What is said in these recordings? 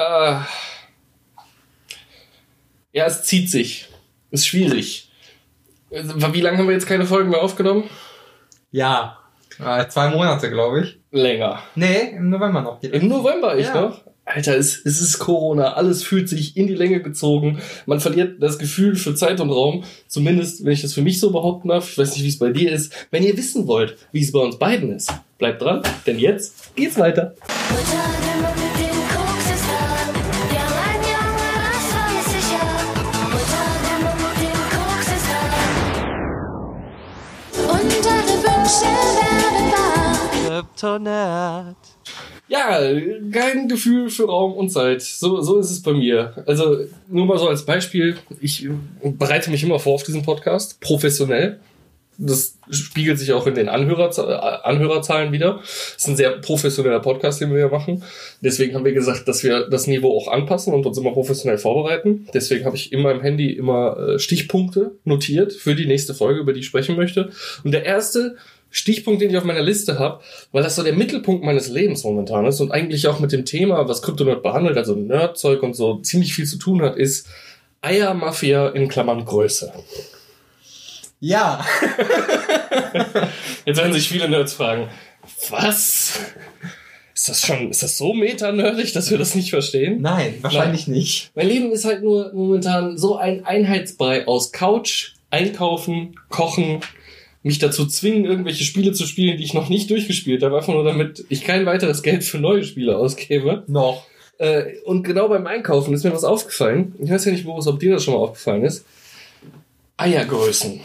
Äh, ja, es zieht sich. Ist schwierig. Wie lange haben wir jetzt keine Folgen mehr aufgenommen? Ja. Äh, zwei Monate, glaube ich. Länger. Nee, im November noch. Im November, ich Ja. noch? Alter, es, es ist Corona, alles fühlt sich in die Länge gezogen. Man verliert das Gefühl für Zeit und Raum. Zumindest, wenn ich das für mich so behaupten darf. Ich weiß nicht, wie es bei dir ist. Wenn ihr wissen wollt, wie es bei uns beiden ist, bleibt dran, denn jetzt geht's weiter. Kryptonat. Ja, kein Gefühl für Raum und Zeit. So, so ist es bei mir. Also nur mal so als Beispiel. Ich bereite mich immer vor auf diesen Podcast, professionell. Das spiegelt sich auch in den Anhörer, Anhörerzahlen wieder. Das ist ein sehr professioneller Podcast, den wir hier machen. Deswegen haben wir gesagt, dass wir das Niveau auch anpassen und uns immer professionell vorbereiten. Deswegen habe ich in meinem Handy immer äh, Stichpunkte notiert für die nächste Folge, über die ich sprechen möchte. Und der erste Stichpunkt, den ich auf meiner Liste habe, weil das so der Mittelpunkt meines Lebens momentan ist und eigentlich auch mit dem Thema, was Kryptonerd behandelt, also Nerdzeug und so, ziemlich viel zu tun hat, ist Eiermafia in Klammern Größe. Ja. Jetzt werden sich viele Nerds fragen, was? Ist das schon, ist das so meta-nerdig, dass wir das nicht verstehen? Nein, wahrscheinlich nicht. Mein Leben ist halt nur momentan so ein Einheitsbrei aus Couch, Einkaufen, Kochen, mich dazu zwingen, irgendwelche Spiele zu spielen, die ich noch nicht durchgespielt habe, einfach nur damit ich kein weiteres Geld für neue Spiele ausgebe. Noch. Äh, und genau beim Einkaufen ist mir was aufgefallen. Ich weiß ja nicht, Boris, ob dir das schon mal aufgefallen ist. Eiergrößen.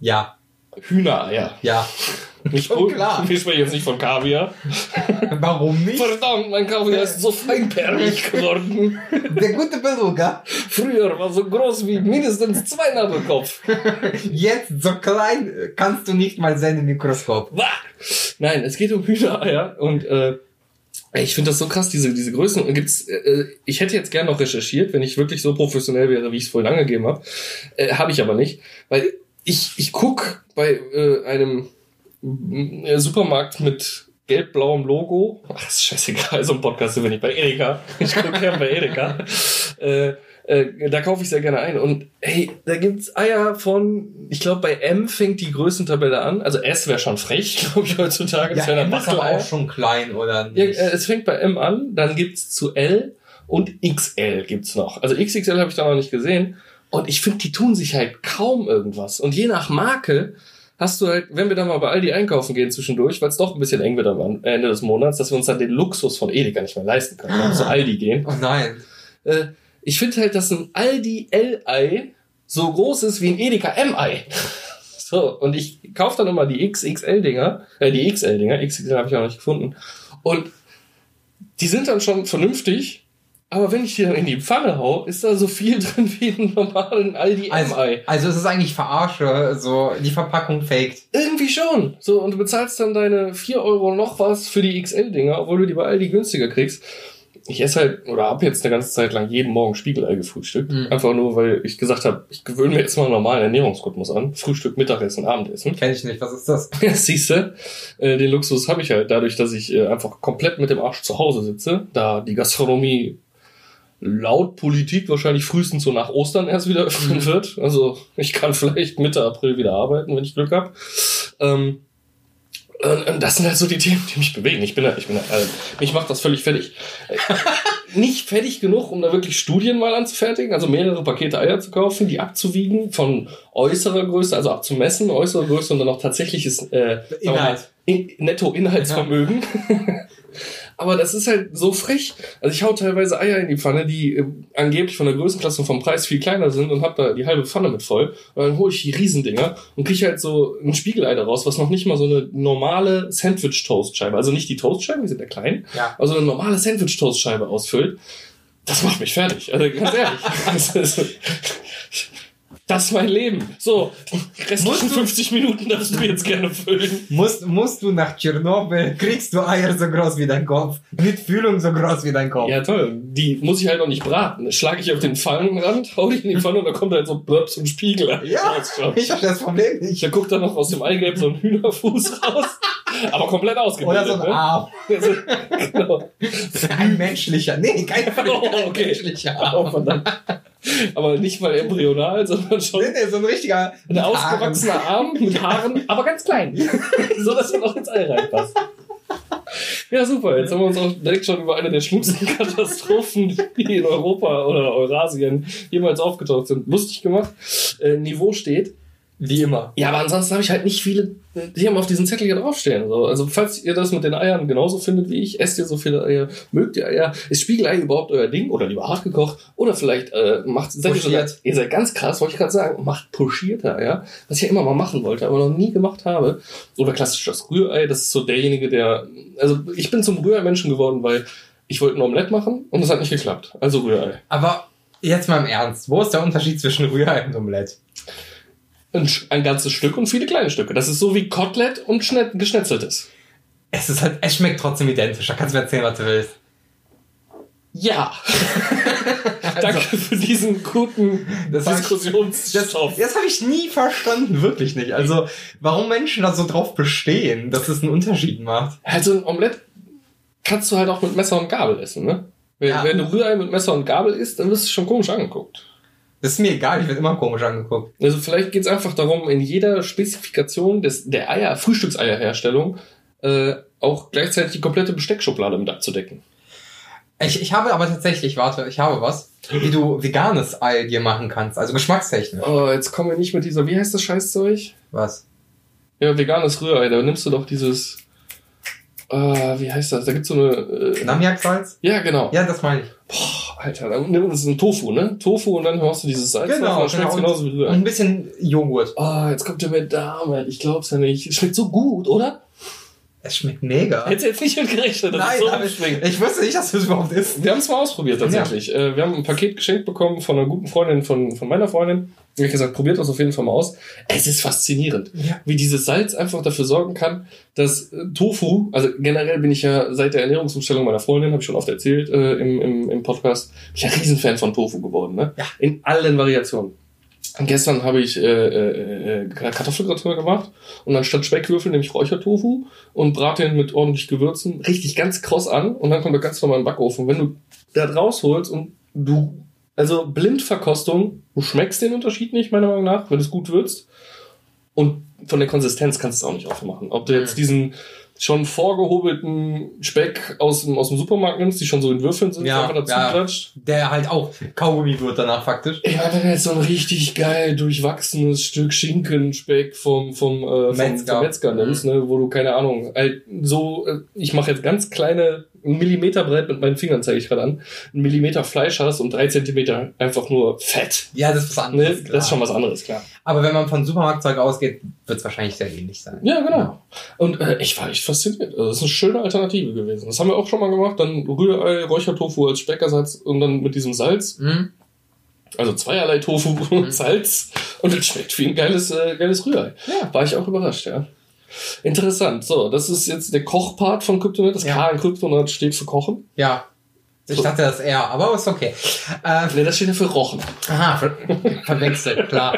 Ja. Hühnereier. Ja. Nicht Schon klar. Wir sprechen jetzt nicht von Kaviar. Warum nicht? Verdammt, mein Kaviar ist so feinperlig geworden. Der gute Beluga. Früher war so groß wie mindestens zwei Nadelkopf. Jetzt so klein äh, kannst du nicht mal sehen im Mikroskop. Nein, es geht um Hühnereier und äh, ich finde das so krass, diese, diese Größen. Gibt's, äh, ich hätte jetzt gern noch recherchiert, wenn ich wirklich so professionell wäre, wie ich es vorhin angegeben habe. Äh, habe ich aber nicht. Weil ich, ich guck bei äh, einem äh, Supermarkt mit gelb-blauem Logo. Ach, ist scheißegal, so ein Podcast sind wir nicht bei Edeka. Ich gucke gern bei Edeka. Äh, äh, da kaufe ich sehr gerne ein. Und hey, da gibt's Eier von, ich glaube, bei M fängt die Größentabelle an. Also S wäre schon frech, glaube ich, heutzutage. Ja, Das wäre M ist aber auch schon klein, oder Ja, nicht? äh, es fängt bei M an, dann gibt's zu L und XL gibt's noch. Also XXL habe ich da noch nicht gesehen. Und ich finde, die tun sich halt kaum irgendwas. Und je nach Marke hast du halt, wenn wir dann mal bei Aldi einkaufen gehen zwischendurch, weil es doch ein bisschen eng wird am Ende des Monats, dass wir uns dann den Luxus von Edeka nicht mehr leisten können, wenn wir zu Aldi gehen. oh nein. Äh, ich finde halt, dass ein Aldi L-Ei so groß ist wie ein Edeka M-Ei. So, und ich kaufe dann immer die XXL-Dinger, äh, die XL-Dinger, XXL habe ich auch nicht gefunden. Und die sind dann schon vernünftig, aber wenn ich die dann in die Pfanne hau, ist da so viel drin wie ein normalen Aldi Also, M-Ei. also es ist eigentlich Verarsche, so die Verpackung faked. Irgendwie schon. So, und du bezahlst dann deine 4 Euro noch was für die XL-Dinger, obwohl du die bei Aldi günstiger kriegst. Ich esse halt, oder hab jetzt eine ganze Zeit lang jeden Morgen Spiegelei gefrühstückt. Mhm. Einfach nur, weil ich gesagt habe, ich gewöhne mir jetzt mal einen normalen Ernährungsrhythmus an. Frühstück, Mittagessen, Abendessen. Kenn ich nicht, was ist das? Ja, siehste, äh, den Luxus habe ich halt dadurch, dass ich äh, einfach komplett mit dem Arsch zu Hause sitze, da die Gastronomie laut Politik wahrscheinlich frühestens so nach Ostern erst wieder öffnen wird. Also ich kann vielleicht Mitte April wieder arbeiten, wenn ich Glück habe. Ähm, das sind halt so die Themen, die mich bewegen. Ich bin da, ich bin da, äh, mich macht das völlig fertig. Äh, Nicht fertig genug, um da wirklich Studien mal anzufertigen, also mehrere Pakete Eier zu kaufen, die abzuwiegen von äußerer Größe, also abzumessen, äußere Größe und dann auch tatsächliches äh, Inhalt. in, Netto-Inhaltsvermögen. Aber das ist halt so frech. Also ich hau teilweise Eier in die Pfanne, die äh, angeblich von der Größenklasse und vom Preis viel kleiner sind und hab da die halbe Pfanne mit voll. Und dann hole ich die Riesendinger und krieg halt so ein Spiegelei daraus, was noch nicht mal so eine normale Sandwich-Toastscheibe, also nicht die Toastscheiben, die sind ja klein, Ja. also eine normale Sandwich-Toastscheibe ausfüllt. Das macht mich fertig. Also ganz ehrlich. Das ist- mein Leben. So, restlichen Musst du- 50 Minuten darfst du jetzt gerne füllen. Musst, musst du nach Tschernobyl, kriegst du Eier so groß wie dein Kopf. Mit Fühlung so groß wie dein Kopf. Ja, toll. Die muss ich halt auch nicht braten. Schlage ich auf den Pfannenrand, hau die in die Pfanne und da kommt halt so Blöps und Spiegel. Ja, ich verstehe das Problem nicht. Da guckt dann noch aus dem Eigelb so ein Hühnerfuß raus. Aber komplett ausgebildet. Oder so ein ne? Arm. Also, genau. Ein menschlicher. Nee, kein Oh, okay. menschlicher Arm. Oh, verdammt. Aber nicht mal embryonal, sondern schon Nee, nee, so ein richtiger. ein ausgewachsener Arm mit Haaren, aber ganz klein. so, dass er noch ins Ei reinpasst. Ja, super. Jetzt haben wir uns auch direkt schon über eine der schlimmsten Katastrophen, die in Europa oder Eurasien jemals aufgetaucht sind, lustig gemacht. Äh, Niveau steht. Wie immer. Ja, aber ansonsten habe ich halt nicht viele, die haben auf diesen Zettel hier draufstehen. So. Also, falls ihr das mit den Eiern genauso findet wie ich, esst ihr so viele Eier, mögt ihr Eier, ist Spiegelei überhaupt euer Ding oder lieber hart gekocht oder vielleicht äh, macht, seid ihr, ihr seid ganz krass, wollte ich gerade sagen, macht pochierte Eier, was ich ja immer mal machen wollte, aber noch nie gemacht habe. Oder klassisch das Rührei, das ist so derjenige, der, also ich bin zum Rührei-Menschen geworden, weil ich wollte ein Omelett machen und das hat nicht geklappt. Also Rührei. Aber jetzt mal im Ernst. Wo ist der Unterschied zwischen Rührei und Omelett? Ein, ein ganzes Stück und viele kleine Stücke. Das ist so wie Kotelett und Schne geschnetzeltes. Es ist halt, es schmeckt trotzdem identisch. Da kannst du mir erzählen, was du willst. Ja. Danke für diesen guten Das ich- Das, Diskussionsstoff. das habe ich nie verstanden, wirklich nicht. Also, warum Menschen da so drauf bestehen, dass es einen Unterschied macht. Also ein Omelett kannst du halt auch mit Messer und Gabel essen, ne? Wenn, Ja. wenn du Rührei mit Messer und Gabel isst, dann wirst du schon komisch angeguckt. Das ist mir egal, ich werde immer komisch angeguckt. Also vielleicht geht es einfach darum, in jeder Spezifikation des, der Eier, Frühstückseierherstellung, äh, auch gleichzeitig die komplette Besteckschublade mit abzudecken. Ich, ich habe aber tatsächlich, warte, ich habe was, wie du veganes Ei dir machen kannst, also geschmackstechnisch. Oh, jetzt kommen wir nicht mit dieser, wie heißt das Scheißzeug? Was? Ja, veganes Rührei, da nimmst du doch dieses, äh, wie heißt das? Da gibt's so eine, äh, Namiak-Salz? ja genau. Ja, das meine ich. Boah, Alter, dann nimm das ist ein Tofu, ne? Tofu und dann haust du dieses Salz Genau, drauf und genau. genauso wie Und Rührei. ein bisschen Joghurt. Oh, jetzt kommt der mit damit. Ich glaub's ja nicht. Schmeckt so gut, oder? Es schmeckt mega. Hättest du jetzt nicht mit gerechnet, dass Nein, es so aber schmeckt. ich wusste nicht, dass das überhaupt ist. Wir haben es mal ausprobiert tatsächlich. Äh, Wir haben ein Paket geschenkt bekommen von einer guten Freundin von, von meiner Freundin. Ich habe gesagt, probiert das auf jeden Fall mal aus. Es ist faszinierend, Ja. wie dieses Salz einfach dafür sorgen kann, dass äh, Tofu, also generell bin ich ja seit der Ernährungsumstellung meiner Freundin, habe ich schon oft erzählt äh, im, im, im Podcast, bin ich ja Riesenfan von Tofu geworden. Ne? Ja. In allen Variationen. Gestern habe ich äh, äh, äh, Kartoffelgratin gemacht und anstatt Speckwürfel nehme ich Räuchertofu und brate ihn mit ordentlich Gewürzen richtig ganz kross an und dann kommt er ganz normal in den Backofen. Wenn du da rausholst und du, also Blindverkostung, du schmeckst den Unterschied nicht, meiner Meinung nach, wenn du es gut würzt. Und von der Konsistenz kannst du es auch nicht aufmachen. Ob du jetzt Mhm. diesen schon vorgehobelten Speck aus dem, aus dem Supermarkt nimmst, die schon so in Würfeln sind, Ja, einfach dazu ja. klatscht. Der halt auch Kaugummi wird danach faktisch. Wenn du jetzt so ein richtig geil durchwachsenes Stück Schinkenspeck vom, vom, äh, vom Metzger. Vom Metzger nimmst, ne, wo du, keine Ahnung, halt so, äh, ich mache jetzt ganz kleine, einen Millimeter breit mit meinen Fingern zeige ich gerade an, einen Millimeter Fleisch hast und drei Zentimeter einfach nur Fett. Ja, das ist was Ne? anderes. Das ist schon was anderes, klar. Aber wenn man von Supermarktzeug ausgeht, wird es wahrscheinlich sehr ähnlich sein. Ja, genau. Und äh, ich war echt fasziniert. Also, das ist eine schöne Alternative gewesen. Das haben wir auch schon mal gemacht. Dann Rührei, Räuchertofu als Speckersatz und dann mit diesem Salz. Mhm. Also zweierlei Tofu und Salz. Und es schmeckt wie ein geiles, äh, geiles Rührei. Ja. War ich auch überrascht, ja. Interessant. So, das ist jetzt der Kochpart von Kryptonit. Das Ja. K in Kryptonit steht für Kochen. Ja. Ich So. dachte das eher, aber ist okay. Äh, Ne, das steht ja für Rochen. aha, ver verwechselt, klar.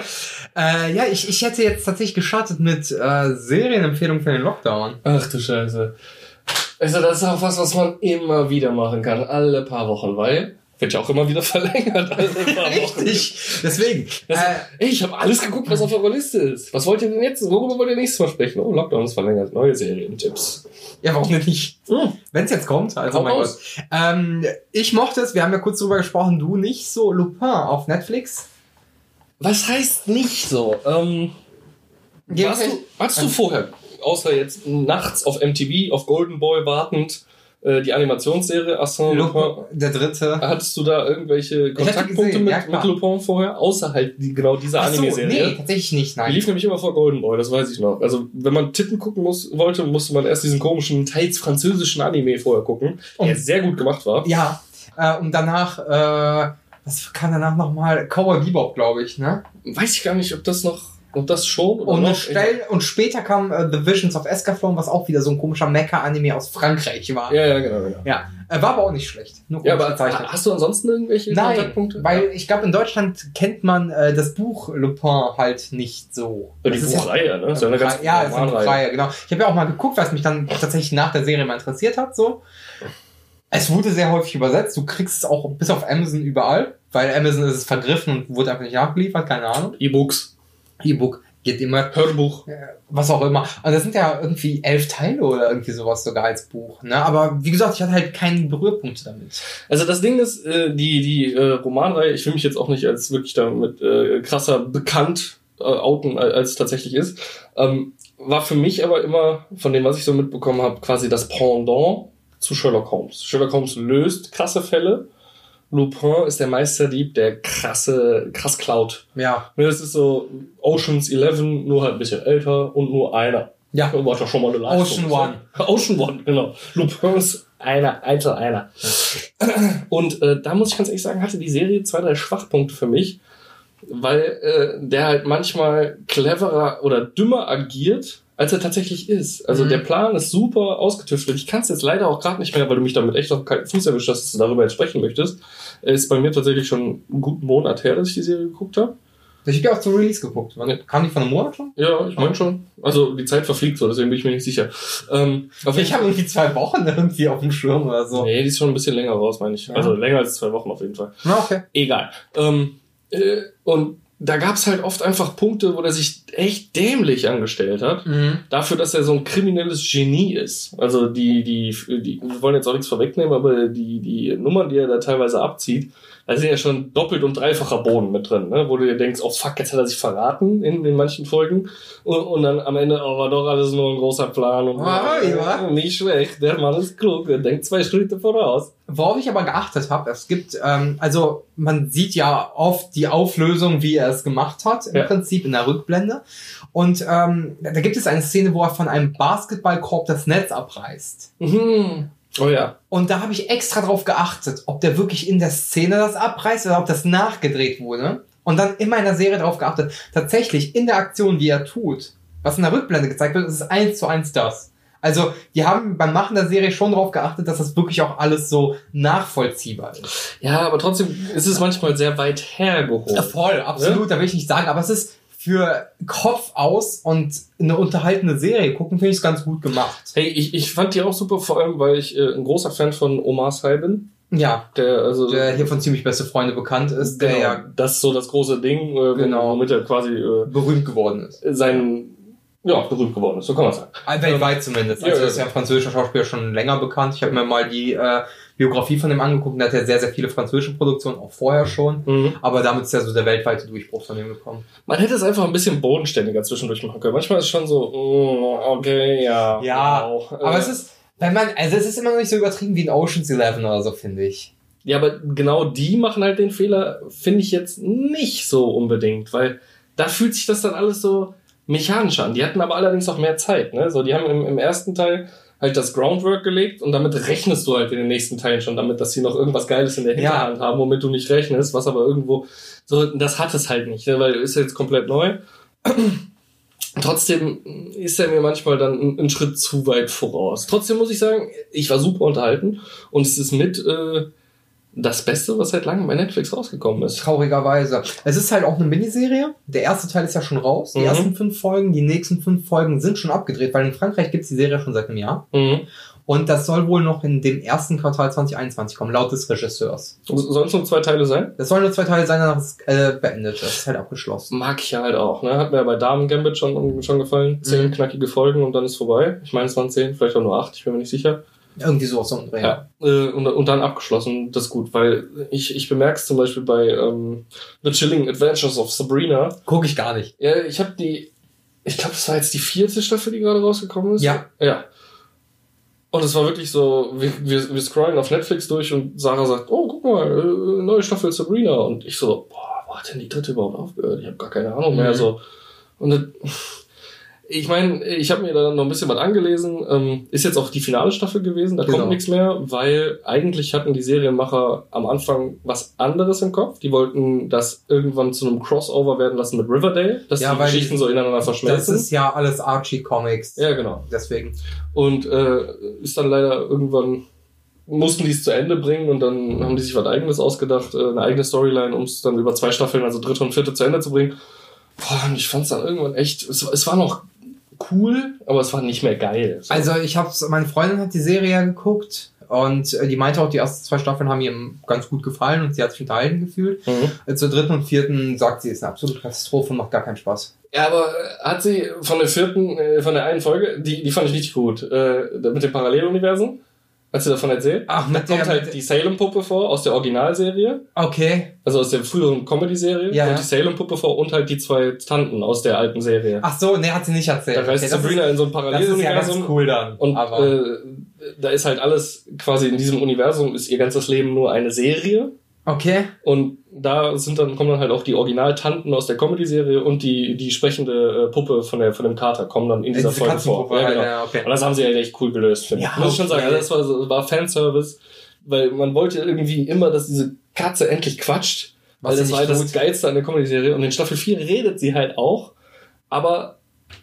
Äh, ja, ich, ich hätte jetzt tatsächlich gestartet mit äh, Serienempfehlungen für den Lockdown. Ach du Scheiße. Also das ist auch was, was man immer wieder machen kann. Alle paar Wochen, weil wird ja auch immer wieder verlängert. Wochen. Richtig. Deswegen. Das, äh, ich habe alles geguckt, was auf eurer Liste ist. Was wollt ihr denn jetzt? Worüber wollt ihr nächstes Mal sprechen? Oh, Lockdown ist verlängert. Neue Serientipps. ja, warum denn nicht? Hm. Wenn es jetzt kommt, also Hau mein. Gott. Ähm, ich mochte es, wir haben ja kurz drüber gesprochen, du nicht so Lupin auf Netflix. Was heißt nicht so? Ähm, warst, du, warst du vorher, außer jetzt nachts auf MTV, auf Golden Boy wartend, äh, die Animationsserie Arsène Lupin, der dritte. hattest du da irgendwelche Kontaktpunkte mit, ja, mit Lupin vorher? Außer halt die, genau diese Ach so, Anime-Serie? nee, tatsächlich nicht, Die nein. lief nämlich immer vor Golden Boy, das weiß ich noch. Also, wenn man Titten gucken muss, wollte, musste man erst diesen komischen, teils französischen Anime vorher gucken, Und- der sehr gut gemacht war. Ja, äh, und danach äh, was kam danach nochmal? Cowboy Bebop, glaube ich, ne? Weiß ich gar nicht, ob das noch, ob das schon Und, schnell, und später kam äh, The Visions of Escaflowne, was auch wieder so ein komischer Mecha-Anime aus Frankreich war. Ja, ja, genau, genau. Ja, äh, war aber auch nicht schlecht. Nur Ja, aber gezeichnet. hast du ansonsten irgendwelche Nein, Kontaktpunkte? weil ich glaube, in Deutschland kennt man äh, das Buch Lupin halt nicht so. Ja, die Das ist ja- Buchreihe, ne? Das ist ja eine ganz ja, ist eine. Buchreihe, genau. Ich habe ja auch mal geguckt, was mich dann tatsächlich nach der Serie mal interessiert hat, so. Es wurde sehr häufig übersetzt. Du kriegst es auch bis auf Amazon überall, weil Amazon ist es vergriffen und wurde einfach nicht nachgeliefert, keine Ahnung. E-Books, E-Book geht immer, Hörbuch. äh, was auch immer. Und das sind ja irgendwie elf Teile oder irgendwie sowas sogar als Buch. Ne? Aber wie gesagt, ich hatte halt keine Berührpunkte damit. Also das Ding ist, äh, die, die äh, Romanreihe, ich will mich jetzt auch nicht als wirklich damit äh, krasser bekannt äh, outen, als als es tatsächlich ist, ähm, war für mich aber immer, von dem, was ich so mitbekommen habe, quasi das Pendant zu Sherlock Holmes. Sherlock Holmes löst krasse Fälle. Lupin ist der Meisterdieb, der krasse, krass klaut. Ja. Ne, Das ist so Oceans 11, nur halt ein bisschen älter und nur einer. Ja. War doch schon mal eine Leistung. Ocean One. Ocean One, genau. Lupin ist einer, einzel einer. Und äh, da muss ich ganz ehrlich sagen, hatte die Serie zwei, drei Schwachpunkte für mich, weil äh, der halt manchmal cleverer oder dümmer agiert, als er tatsächlich ist. Also Mhm. der Plan ist super ausgetüftelt. Ich kann es jetzt leider auch gerade nicht mehr, weil du mich damit echt auf keinen Fuß erwischt hast, dass du darüber jetzt sprechen möchtest. Ist bei mir tatsächlich schon einen guten Monat her, dass ich die Serie geguckt habe. Ich habe ja auch zum Release geguckt. Wann- Ja. Kam die von einem Monat schon? Ja, ich meine schon. Also die Zeit verfliegt so, deswegen bin ich mir nicht sicher. Ähm, Ich habe irgendwie zwei Wochen irgendwie auf dem Schirm oder so. Nee, die ist schon ein bisschen länger raus, meine ich. Ja. Also länger als zwei Wochen auf jeden Fall. Na, okay. Egal. Ähm, äh, und da gab's halt oft einfach Punkte, wo der sich echt dämlich angestellt hat. Mhm. Dafür, dass er so ein kriminelles Genie ist. Also die, die, die, wir wollen jetzt auch nichts vorwegnehmen, aber die, die Nummern, die er da teilweise abzieht, da sind ja schon doppelt und dreifacher Boden mit drin, ne? wo du dir denkst, oh fuck, jetzt hat er sich verraten in, in manchen Folgen. Und, und dann am Ende, oh, war doch alles nur ein großer Plan. Und, Ah, ja. Nicht schlecht, der Mann ist klug, der denkt zwei Schritte voraus. Worauf ich aber geachtet habe, es gibt, ähm, also man sieht ja oft die Auflösung, wie er es gemacht hat, im Ja. Prinzip in der Rückblende. Und ähm, da gibt es eine Szene, wo er von einem Basketballkorb das Netz abreißt. Mhm. Oh ja. Und da habe ich extra drauf geachtet, ob der wirklich in der Szene das abreißt oder ob das nachgedreht wurde. Und dann immer in der Serie drauf geachtet. Tatsächlich in der Aktion, die er tut, was in der Rückblende gezeigt wird, ist es eins zu eins das. Also, die haben beim Machen der Serie schon darauf geachtet, dass das wirklich auch alles so nachvollziehbar ist. Ja, aber trotzdem ist es manchmal sehr weit hergeholt. Ja, voll, absolut, da will ich nicht sagen, aber es ist für Kopf aus und eine unterhaltende Serie gucken, finde ich es ganz gut gemacht. Hey, ich, ich fand die auch super, vor allem, weil ich äh, ein großer Fan von Omar Sy bin. Ja, Der, also, der hier von ziemlich beste Freunde bekannt ist, der genau, ja das ist so das große Ding, äh, Genau. womit er quasi äh, berühmt geworden ist. sein, ja, berühmt geworden ist, so kann man sagen. Äh, Weltweit zumindest. Also ja. ist ja ein französischer Schauspieler schon länger bekannt. Ich habe mir mal die äh, Biografie von dem angeguckt und der hat ja sehr, sehr viele französische Produktionen, auch vorher schon. Mhm. Aber damit ist ja so der weltweite Durchbruch von ihm gekommen. Man hätte es einfach ein bisschen bodenständiger zwischendurch machen können. Manchmal ist es schon so, mm, okay, ja. Ja, wow. Aber Äh, es ist, wenn man, also es ist immer noch nicht so übertrieben wie in Ocean's Eleven oder so, finde ich. Ja, aber genau die machen halt den Fehler, finde ich jetzt nicht so unbedingt, weil da fühlt sich das dann alles so mechanisch an. Die hatten aber allerdings auch mehr Zeit, ne? So, die haben im, im ersten Teil halt das Groundwork gelegt und damit rechnest du halt in den nächsten Teilen schon damit, dass sie noch irgendwas Geiles in der Ja. Hinterhand haben, womit du nicht rechnest, was aber irgendwo, so, das hat es halt nicht, ne? weil ist jetzt komplett neu. Trotzdem ist er mir manchmal dann einen, einen Schritt zu weit voraus. Trotzdem muss ich sagen, ich war super unterhalten und es ist mit äh, das Beste, was seit langem bei Netflix rausgekommen ist. Traurigerweise. Es ist halt auch eine Miniserie. Der erste Teil ist ja schon raus. Die Mhm. ersten fünf Folgen, die nächsten fünf Folgen sind schon abgedreht, weil in Frankreich gibt's die Serie schon seit einem Jahr. Mhm. Und das soll wohl noch in dem ersten Quartal 2021 kommen, laut des Regisseurs. Sollen es nur zwei Teile sein? Das sollen nur zwei Teile sein, danach ist äh, beendet. Das ist halt abgeschlossen. Mag ich ja halt auch. Ne? Hat mir bei Damen Gambit schon, schon gefallen. Zehn Mhm. knackige Folgen und dann ist vorbei. Ich meine, es waren zehn, vielleicht auch nur acht, ich bin mir nicht sicher. Irgendwie so einem Dreh. Ja. Äh, und, und dann abgeschlossen, das ist gut, weil ich, ich bemerke es zum Beispiel bei ähm, The Chilling Adventures of Sabrina. Guck ich gar nicht. Ja, ich habe die, ich glaube, das war jetzt die vierte Staffel, die gerade rausgekommen ist. Ja. Ja. Und es war wirklich so, wir, wir, wir scrollen auf Netflix durch und Sarah sagt, oh, guck mal, äh, neue Staffel Sabrina. Und ich so, boah, wo hat denn die dritte überhaupt aufgehört? Ich habe gar keine Ahnung mehr. Mhm. So. Und das, ich meine, ich habe mir da noch ein bisschen was angelesen. Ähm, ist jetzt auch die finale Staffel gewesen, da Genau. kommt nichts mehr, weil eigentlich hatten die Serienmacher am Anfang was anderes im Kopf. Die wollten das irgendwann zu einem Crossover werden lassen mit Riverdale, dass Ja, die Geschichten so ineinander Das verschmelzen. ist ja alles Archie Comics. ja, genau. Deswegen. Und äh, ist dann leider irgendwann mussten die es zu Ende bringen und dann haben die sich was eigenes ausgedacht, äh, eine eigene Storyline, um es dann über zwei Staffeln, also dritte und vierte zu Ende zu bringen. Boah, und ich fand es dann irgendwann echt, es, es war noch cool, aber es war nicht mehr geil. So. Also ich hab's, meine Freundin hat die Serie ja geguckt und äh, die meinte auch, die ersten zwei Staffeln haben ihr ganz gut gefallen und sie hat sich unterhalten gefühlt. Mhm. Äh, Zur dritten und vierten sagt sie, ist eine absolute Katastrophe und macht gar keinen Spaß. Ja, aber äh, hat sie von der vierten, von der einen Folge, die, die fand ich richtig gut, äh, mit dem Paralleluniversen, hat sie davon erzählt? Ach, da mit kommt der- halt die Salem-Puppe vor aus der Originalserie, Okay. also aus der früheren Comedy-Serie, Ja, ja. die Salem-Puppe vor und halt die zwei Tanten aus der alten Serie. Ach so, nee, hat sie nicht erzählt. da reist okay, Sabrina in so ein ist, das ist ja ganz Paralleluniversum cool dann. und äh, da ist halt alles quasi in diesem Universum ist ihr ganzes Leben nur eine Serie okay. und da sind dann kommen dann halt auch die Originaltanten aus der Comedy-Serie und die die sprechende äh, Puppe von der von dem Kater kommen dann in dieser Diese Folge vor. Ja, halt, genau. ja, okay. Und das haben sie ja echt cool gelöst, finde Ja, ich. Muss ich schon sagen, also das war so, war Fanservice, weil man wollte irgendwie immer, dass diese Katze endlich quatscht, weil das war halt das. Geilste an der Comedy-Serie und in Staffel 4 redet sie halt auch, aber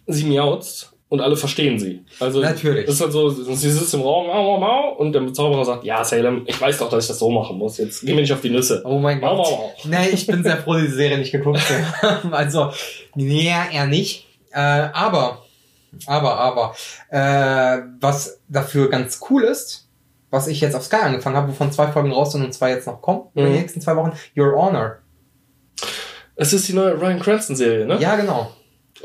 sie miauzt und alle verstehen sie. Also Natürlich. Das ist halt so, sie sitzt im Raum, mau, mau, mau, und der Zauberer sagt, ja, Salem, ich weiß doch, dass ich das so machen muss. Jetzt geh mir nicht auf die Nüsse. Oh mein Gott. mau, mau. Nee, ich bin sehr froh, die Serie nicht geguckt zu haben. Also, nee, eher nicht. Äh, aber, aber, aber, äh, was dafür ganz cool ist, was ich jetzt auf Sky angefangen habe, wovon zwei Folgen raus sind und zwei jetzt noch kommen, in den Mhm. nächsten zwei Wochen, Your Honor. Es ist die neue Ryan Cranston-Serie, ne? Ja, genau.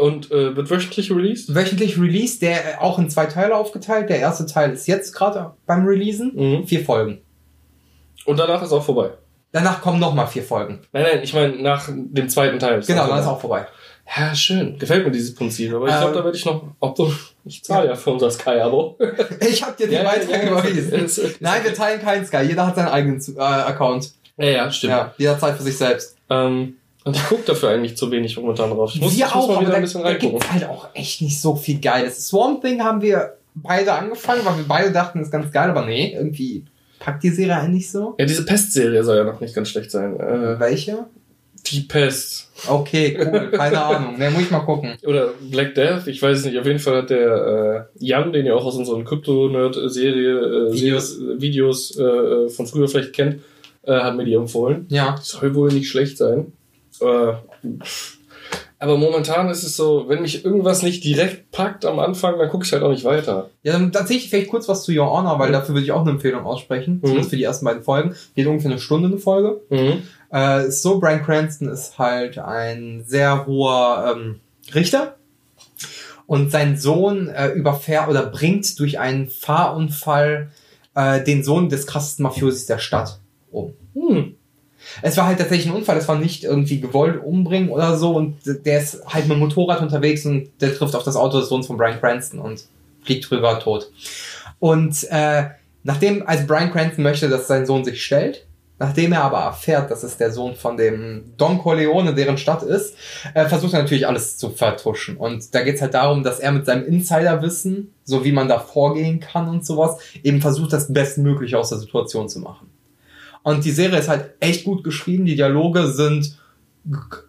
Und äh, wird wöchentlich released? Wöchentlich Release, der äh, auch in zwei Teile aufgeteilt. Der erste Teil ist jetzt gerade beim Releasen. Mhm. Vier Folgen. Und danach ist auch vorbei. Danach kommen nochmal vier Folgen. Nein, nein, ich meine nach dem zweiten Teil. ist Genau, dann ist auch vorbei. Ja, schön. Gefällt mir dieses Prinzip. Aber ich Ähm, glaube, da werde ich noch. Obwohl, ich zahle ja für unser Sky-Abo. Ich habe dir den Ja, ja, Beitrag ja, überwiesen. ist- Nein, wir teilen keinen Sky. Jeder hat seinen eigenen äh, Account. Ja, ja, stimmt. Ja, jeder zahlt für sich selbst. Ähm, und ich gucke dafür eigentlich zu wenig momentan drauf. Ich muss, wir ich muss auch, mal wieder da, ein bisschen da reingucken. gibt's halt auch echt nicht so viel Geiles. Swamp Thing haben wir beide angefangen, weil wir beide dachten, das ist ganz geil, aber nee, irgendwie packt die Serie einen nicht so. Ja, diese Pest-Serie soll ja noch nicht ganz schlecht sein. Äh, Welche? die Pest. Okay, cool, keine Ahnung. Ne, muss ich mal gucken. Oder Black Death, ich weiß es nicht. Auf jeden Fall hat der äh, Jan, den ihr auch aus unseren Krypto-Nerd-Serie, äh, Videos. Videos, Videos äh, von früher vielleicht kennt, äh, hat mir die empfohlen. Ja. Soll wohl nicht schlecht sein. Äh, aber momentan ist es so, wenn mich irgendwas nicht direkt packt am Anfang, dann gucke ich halt auch nicht weiter. Ja, dann erzähle ich vielleicht kurz was zu Your Honor, weil dafür würde ich auch eine Empfehlung aussprechen. Mhm. Zumindest für die ersten beiden Folgen. Geht ungefähr eine Stunde eine Folge. Mhm. Äh, so, Brian Cranston ist halt ein sehr hoher ähm, Richter. Und sein Sohn äh, überfährt oder bringt durch einen Fahrunfall äh, den Sohn des krassesten Mafiosis der Stadt um. Hm. Es war halt tatsächlich ein Unfall, es war nicht irgendwie gewollt umbringen oder so und der ist halt mit dem Motorrad unterwegs und der trifft auf das Auto des Sohns von Brian Cranston und fliegt drüber tot. Und äh, nachdem, also Brian Cranston möchte, dass sein Sohn sich stellt, nachdem er aber erfährt, dass es der Sohn von dem Don Corleone, deren Stadt ist, äh, versucht er natürlich alles zu vertuschen. Und da geht's halt darum, dass er mit seinem Insiderwissen, so wie man da vorgehen kann und sowas, eben versucht, das Bestmögliche aus der Situation zu machen. Und die Serie ist halt echt gut geschrieben. Die Dialoge sind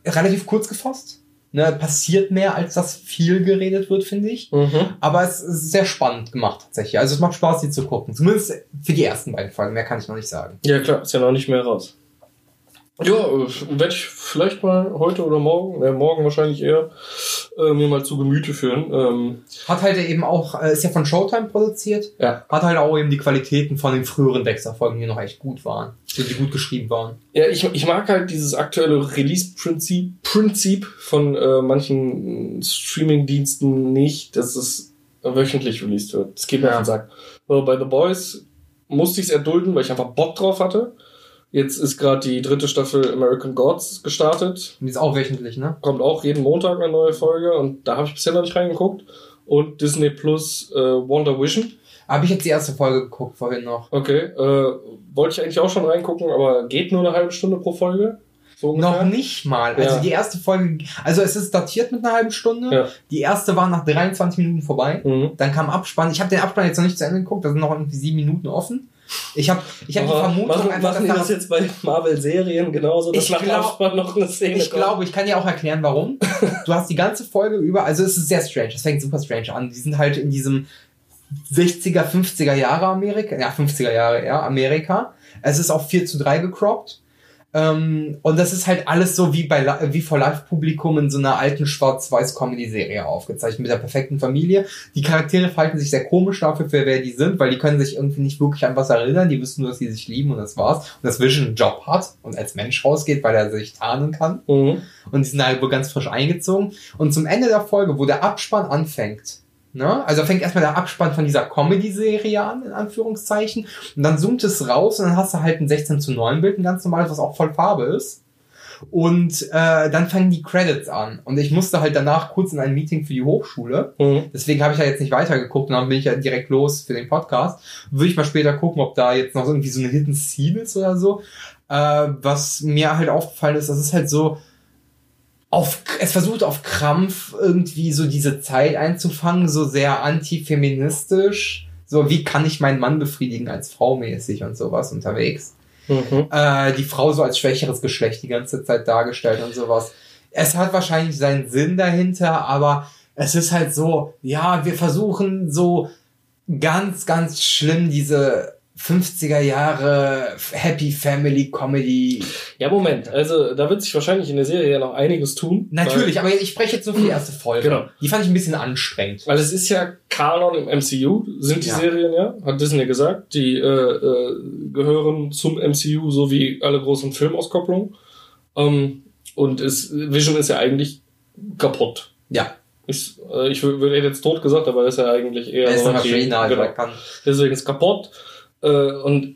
relativ kurz gefasst. Ne, passiert mehr, als dass viel geredet wird, finde ich. Mhm. Aber es ist sehr spannend gemacht tatsächlich. Also es macht Spaß, die zu gucken. Zumindest für die ersten beiden Folgen. Mehr kann ich noch nicht sagen. Ja, klar, ist ja noch nicht mehr raus. Ja, äh, werde ich vielleicht mal heute oder morgen, äh, morgen wahrscheinlich eher, äh, mir mal zu Gemüte führen. Ähm, Hat halt eben auch, äh, ist ja von Showtime produziert. ja. Hat halt auch eben die Qualitäten von den früheren Dexter-Folgen, die noch echt gut waren. Die, gut geschrieben waren. Ja, ich, ich mag halt dieses aktuelle Release-Prinzip Prinzip von äh, manchen Streaming-Diensten nicht, dass es wöchentlich released wird. Das geht mir Ja. auf den Sack. So, bei The Boys musste ich es erdulden, weil ich einfach Bock drauf hatte. Jetzt ist gerade die dritte Staffel American Gods gestartet. Und die ist auch wöchentlich, ne? Kommt auch jeden Montag eine neue Folge und da habe ich bisher noch nicht reingeguckt. Und Disney Plus äh, Wonder Vision. Habe ich jetzt die erste Folge geguckt vorhin noch. Okay. Äh, wollte ich eigentlich auch schon reingucken, aber geht nur eine halbe Stunde pro Folge. So Noch nicht mal. Also Ja. die erste Folge, also es ist datiert mit einer halben Stunde. Ja. Die erste war nach 23 Minuten vorbei. Mhm. Dann kam Abspann. Ich habe den Abspann jetzt noch nicht zu Ende geguckt, da sind noch irgendwie sieben Minuten offen. Ich habe ich hab die Vermutung machen, einfach, machen dass das da- jetzt bei Marvel-Serien genauso, dass nach glaub- Abspann noch eine Szene Ich glaube, ich kann dir auch erklären, warum. Du hast die ganze Folge über, also es ist sehr strange, es fängt super strange an. Die sind halt in diesem 60er, 50er Jahre Amerika, ja, 50er Jahre, ja, Amerika. Es ist auf 4 zu 3 gecroppt. Ähm, und das ist halt alles so wie bei wie vor Live-Publikum in so einer alten Schwarz-Weiß-Comedy-Serie aufgezeichnet mit der perfekten Familie. Die Charaktere verhalten sich sehr komisch dafür, für wer die sind, weil die können sich irgendwie nicht wirklich an was erinnern. Die wissen nur, dass sie sich lieben und das war's. Und dass Vision einen Job hat und als Mensch rausgeht, weil er sich tarnen kann. Mhm. Und die sind halt wohl ganz frisch eingezogen. Und zum Ende der Folge, wo der Abspann anfängt, ne? Also fängt erstmal der Abspann von dieser Comedy-Serie an, in Anführungszeichen. Und dann zoomt es raus und dann hast du halt ein 16 zu 9 Bild, ein ganz normales, was auch voll Farbe ist. Und äh, dann fangen die Credits an. Und ich musste halt danach kurz in ein Meeting für die Hochschule. Mhm. Deswegen habe ich ja jetzt nicht weitergeguckt und dann bin ich ja direkt los für den Podcast. Würde ich mal später gucken, ob da jetzt noch irgendwie so eine Hidden Scene ist oder so. Äh, was mir halt aufgefallen ist, das ist halt so, auf, es versucht auf Krampf irgendwie so diese Zeit einzufangen, so sehr antifeministisch. So, wie kann ich meinen Mann befriedigen als Frau mäßig und sowas unterwegs Mhm. äh, die Frau so als schwächeres Geschlecht die ganze Zeit dargestellt und sowas. Es hat wahrscheinlich seinen Sinn dahinter, aber es ist halt so, ja, wir versuchen so ganz, ganz schlimm diese 50er Jahre Happy Family Comedy. Ja, Moment. Also, da wird sich wahrscheinlich in der Serie ja noch einiges tun. Natürlich, aber ich spreche jetzt nur für die erste Folge. Genau. Die fand ich ein bisschen anstrengend. Weil, es ist ja Kanon im MCU, sind die Ja. Serien ja, hat Disney gesagt. Die äh, äh, gehören zum MCU, so wie alle großen Filmauskopplungen. Ähm, und es, Vision ist ja eigentlich kaputt. Ja, Ich, äh, ich wür- würde jetzt tot gesagt, aber er ist ja eigentlich eher er ist Maschine, also genau. kann. Deswegen ist kaputt. Äh, und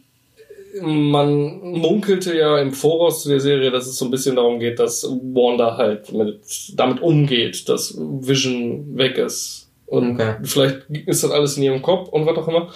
man munkelte ja im Voraus zu der Serie, dass es so ein bisschen darum geht, dass Wanda halt mit, damit umgeht, dass Vision weg ist. Und Okay. vielleicht ist das alles in ihrem Kopf und was auch immer.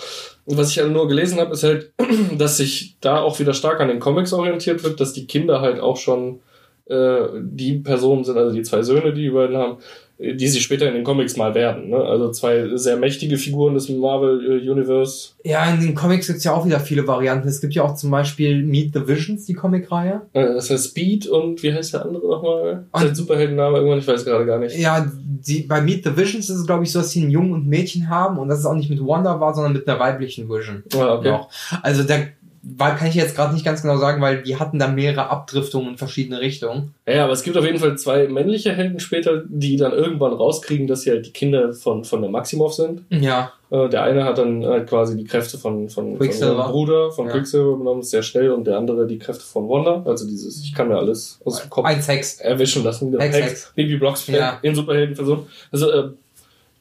Und was ich ja nur gelesen habe, ist halt, dass sich da auch wieder stark an den Comics orientiert wird, dass die Kinder halt auch schon äh, die Personen sind, also die zwei Söhne, die die beiden haben, die sie später in den Comics mal werden. Ne? Also zwei sehr mächtige Figuren des Marvel äh, Universe. Ja, in den Comics gibt es ja auch wieder viele Varianten. Es gibt ja auch zum Beispiel Meet the Visions, die Comicreihe. Äh, das heißt Speed und wie heißt der andere nochmal? Sein Superheldenname irgendwann, ich weiß gerade gar nicht. Ja, die, bei Meet the Visions ist es, glaube ich, so, dass sie einen Jungen und Mädchen haben und dass es auch nicht mit Wanda war, sondern mit einer weiblichen Vision. Ah, okay. Noch. Also da war, kann ich jetzt gerade nicht ganz genau sagen, weil die hatten da mehrere Abdriftungen in verschiedene Richtungen. Ja, aber es gibt auf jeden Fall zwei männliche Helden später, die dann irgendwann rauskriegen, dass sie halt die Kinder von, von der Maximoff sind. Ja. Äh, der eine hat dann halt quasi die Kräfte von, von, von Quicksilver. seinem Bruder, von Ja. Quicksilver genommen, sehr schnell, und der andere die Kräfte von Wanda. Also dieses, ich kann mir alles aus dem Kopf Ein Sex. erwischen lassen. Hex, Hex, Hex. Baby Blocksberg Ja. in Superheldenversion. Also äh,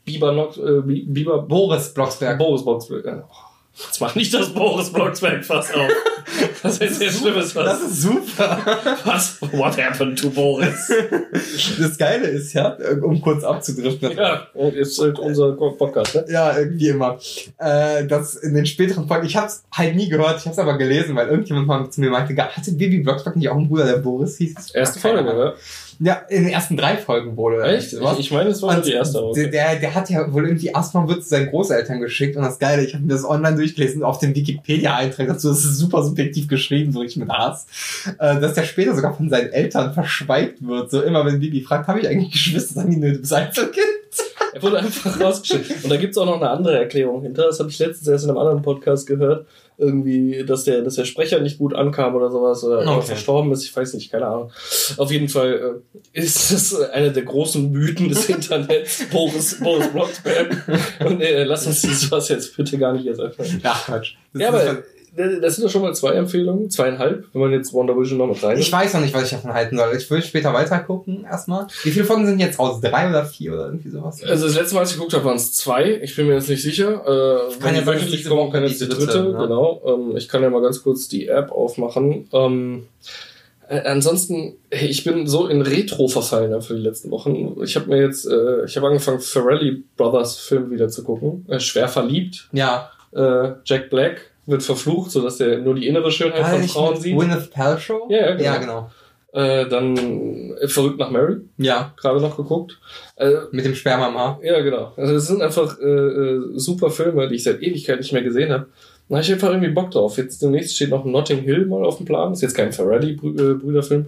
Biber, Nox, äh, Bi- Biber Boris Blocksberg. Boris Blocksberg. Ja. Oh, Jetzt mach nicht das Boris Blocksberg fast auf. Das ist sehr schlimmes Das was. ist super. Was? What happened to Boris? Das Geile ist ja, um kurz abzudriften, ja, und jetzt halt unser Podcast, ne? Ja, irgendwie immer. Äh, das in den späteren Folgen, ich hab's halt nie gehört, ich hab's aber gelesen, weil irgendjemand mal zu mir meinte, "Ga- hatte Bibi Blocksberg nicht auch einen Bruder, der Boris hieß? Erste Folge, Ahnung. Ja, in den ersten drei Folgen wurde. Echt? Was? Ich, ich meine, es war nur die erste. der, der, der hat ja wohl irgendwie erstmal wird zu seinen Großeltern geschickt und das Geile, ich habe mir das online durchgelesen, auf dem Wikipedia-Eintrag dazu, das ist super subjektiv geschrieben, so richtig mit Hass, äh, dass der später sogar von seinen Eltern verschweigt wird. So immer, wenn Bibi fragt, habe ich eigentlich Geschwister, sagen die, nö, du bist Einzelkind. Er wurde einfach rausgeschickt. Und da gibt's auch noch eine andere Erklärung hinter. Das habe ich letztens erst in einem anderen Podcast gehört. Irgendwie, dass der, dass der Sprecher nicht gut ankam oder sowas oder Okay. verstorben ist. Ich weiß nicht, keine Ahnung. Auf jeden Fall äh, ist das eine der großen Mythen des Internets, Boris, Boris Blocksberg. Und äh, lass uns dieses was jetzt bitte gar nicht erst öffnen. Ja, Quatsch. Das Ja, aber das sind doch schon mal zwei Empfehlungen, zweieinhalb, wenn man jetzt Wonder Vision noch mit rein Ich weiß noch nicht, was ich davon halten soll. Ich will später weiter gucken, erstmal. Wie viele Folgen sind jetzt raus? Drei oder vier oder irgendwie sowas? Also das letzte Mal, als ich geguckt habe, waren es zwei. Ich bin mir jetzt nicht sicher. Äh, Kann ja wöchentlich kommen, kann jetzt die dritte, dritte. ne? Genau. Ähm, ich kann ja mal ganz kurz die App aufmachen. Ähm, äh, ansonsten, hey, ich bin so in Retro verfallen für die letzten Wochen. Ich habe mir jetzt, äh, ich habe angefangen, Ferrelli Brothers Film wieder zu gucken. Äh, schwer verliebt. Ja. Äh, Jack Black wird verflucht, sodass er nur die innere Schönheit War von Frauen sieht. Gwyneth Paltrow? Ja, ja, genau. Ja, genau. Äh, dann äh, Verrückt nach Mary, Ja, gerade noch geguckt. Äh, mit dem Sperma im Haar. ja, genau. Also es sind einfach äh, äh, super Filme, die ich seit Ewigkeit nicht mehr gesehen habe. Da habe ich einfach irgendwie Bock drauf. Jetzt demnächst steht noch Notting Hill mal auf dem Plan. Ist jetzt kein Ferrari-Brüderfilm.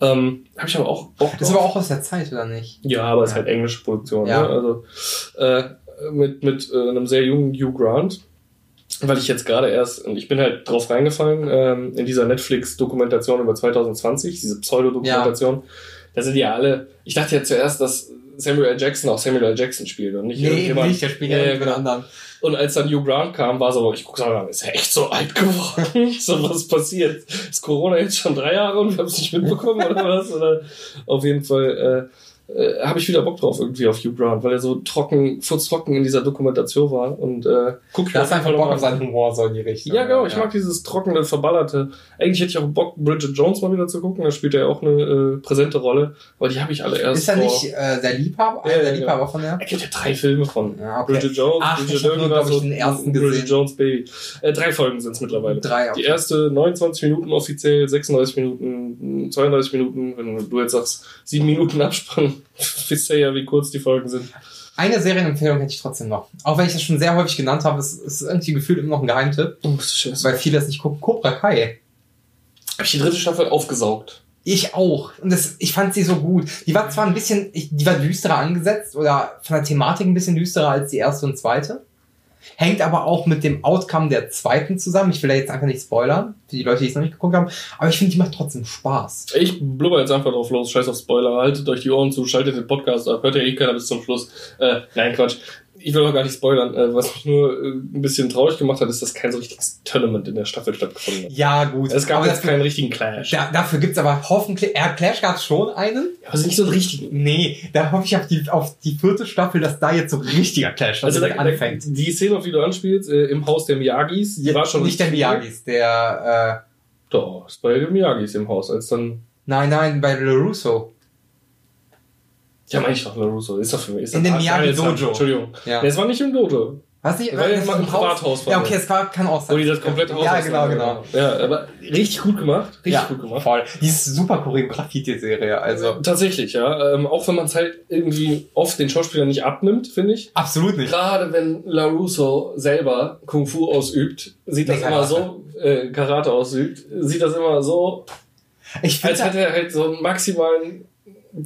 Ähm, habe ich aber auch Bock drauf. Ist aber auch aus der Zeit, oder nicht? Ja, aber es ist Ja. halt englische Produktion. Ja. Ne? Also äh, mit, mit äh, einem sehr jungen Hugh Grant. Weil ich jetzt gerade erst, und ich bin halt drauf reingefallen, ähm, in dieser Netflix-Dokumentation über 2020, diese Pseudo-Dokumentation. Da sind ja alle, ich dachte ja zuerst, dass Samuel L. Jackson auch Samuel L. Jackson spielt und nicht irgendjemand. der spielt Ja, ja, ja, genau. anderen. Und als dann Hugh Grant kam, war so, ich guck so, ist er echt so alt geworden? so, was passiert? Ist Corona jetzt schon drei Jahre und wir haben es nicht mitbekommen oder was? Oder auf jeden Fall äh, äh, habe ich wieder Bock drauf irgendwie auf Hugh Grant, weil er so trocken, furztrocken in dieser Dokumentation war und äh, guck Da hast einfach Bock auf seinen Humor, so in die Richtung. Ja, genau, ich mag dieses trockene, verballerte. Eigentlich hätte ich auch Bock, Bridget Jones mal wieder zu gucken, da spielt er ja auch eine äh, präsente Rolle, aber die habe ich alle erst Ist er vor... nicht äh, der Liebhaber? Ja, der ja, Liebhaber von der? Er gibt ja drei Filme von Ja, okay. Bridget Jones, Ach, Bridget ich irgendwas ich, den ersten Bridget gesehen. Jones Baby. Äh, drei Folgen sind es mittlerweile. Drei, okay. Die erste 29 Minuten offiziell, 36 Minuten, 32 Minuten, wenn du jetzt sagst, sieben Minuten Abspann, wisst ihr ja, wie kurz die Folgen sind. Eine Serienempfehlung hätte ich trotzdem noch. Auch wenn ich das schon sehr häufig genannt habe, ist, ist irgendwie gefühlt immer noch ein Geheimtipp, Oh, weil viele das nicht gucken. Cobra Kai. Hab ich die dritte Staffel aufgesaugt. Ich auch. Und das, ich fand sie so gut. Die war zwar ein bisschen, die war düsterer angesetzt oder von der Thematik ein bisschen düsterer als die erste und zweite. Hängt aber auch mit dem Outcome der zweiten zusammen. Ich will da jetzt einfach nicht spoilern, für die Leute, die es noch nicht geguckt haben. Aber ich finde, die macht trotzdem Spaß. Ich blubber jetzt einfach drauf los, scheiß auf Spoiler, haltet euch die Ohren zu, schaltet den Podcast ab, hört ja eh keiner bis zum Schluss. Äh, nein, Quatsch. Ich will auch gar nicht spoilern. Äh, was mich nur äh, ein bisschen traurig gemacht hat, ist, dass kein so richtiges Tournament in der Staffel stattgefunden hat. Ja, gut. Es gab aber jetzt keinen richtigen Clash. da, dafür gibt's aber hoffentlich, ja, Clash gab schon einen. Also nicht so einen richtigen. Nee, da hoffe ich auf die, auf die vierte Staffel, dass da jetzt so ein richtiger Clash Also da, also da, anfängt. die Szene, auf die du anspielst, äh, im Haus der Miyagis, die war schon nicht der. Miyagis, der, äh, Doch, es war bei den Miyagis im Haus, als dann. nein, nein, bei LaRusso. Ja, meine ich doch, LaRusso. Ist doch für mich. Ist In doch- dem Ah, Miyagi jetzt- Dojo. Entschuldigung. Ja. Nee, es war nicht im Dojo. Was nicht? Das war ja das im Privathaus. Ja, das. okay, es war, kann auch sein. Wo die das komplette Haus Ja, genau, genau. Ja, aber richtig gut gemacht. Richtig ja, gut gemacht. Voll. Die ist super Choreografie, die Serie. Also, Tatsächlich, ja. Ähm, auch wenn man es halt irgendwie oft den Schauspielern nicht abnimmt, finde ich. absolut nicht. Gerade wenn LaRusso selber Kung Fu ausübt, sieht das Nee, immer so, äh, Karate ausübt, sieht das immer so, Ich als hätte er halt so einen maximalen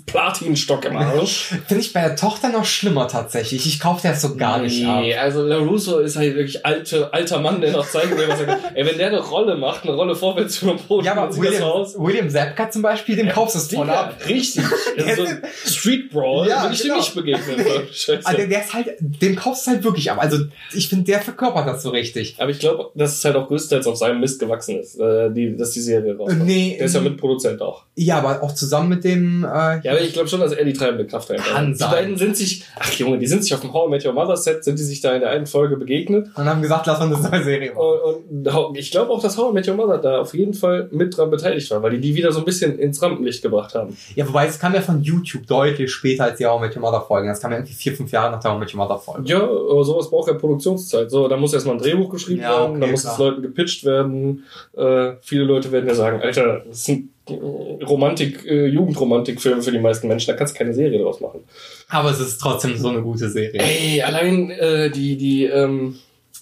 Platinstock im Arsch. find ich bei der Tochter noch schlimmer tatsächlich. Ich kaufe das so gar nicht ab. Nee, also LaRusso ist halt wirklich alte, alter Mann, der noch zeigen will, was er kann. Ey, wenn der eine Rolle macht, eine Rolle vorwärts über den Boden, Ja, aber das William, aus. William Zabka zum Beispiel, dem kaufst du es voll ab. Richtig. Also so ein Street Brawl, Ja, würde ich dem genau. nicht begegnen. Scheiße. Also der ist halt, dem kaufst du halt wirklich ab. Also ich finde, der verkörpert das so richtig. Aber ich glaube, dass es halt auch größtenteils auf seinem Mist gewachsen ist, äh, die, dass die Serie rauskommt. Nee, Der ist ja ähm, Mitproduzent auch. Ja, aber auch zusammen mit dem, äh, Ja, aber ich glaube schon, dass er die treibende Kraft dahinter Kann. Die sein. beiden sind sich, ach Junge, die sind sich auf dem How I Met Your Mother Set, sind die sich da in der einen Folge begegnet. und haben gesagt, lass uns eine neue Serie machen. Und, und ich glaube auch, dass How I Met Your Mother da auf jeden Fall mit dran beteiligt war, weil die die wieder so ein bisschen ins Rampenlicht gebracht haben. Ja, wobei es kam ja von YouTube deutlich später als die How I Met Your Mother Folgen. Das kam ja irgendwie vier, fünf Jahre nach der How I Met Your Mother Folge. Ja, aber sowas braucht ja Produktionszeit. So, da muss erstmal ein Drehbuch geschrieben Ja, werden, okay, da muss es Leuten gepitcht werden. Äh, viele Leute werden ja sagen, Alter, das sind Romantik, äh, Jugendromantikfilme für die meisten Menschen, da kannst du keine Serie draus machen. Aber es ist trotzdem so eine gute Serie. Ey, allein äh, die, die ähm,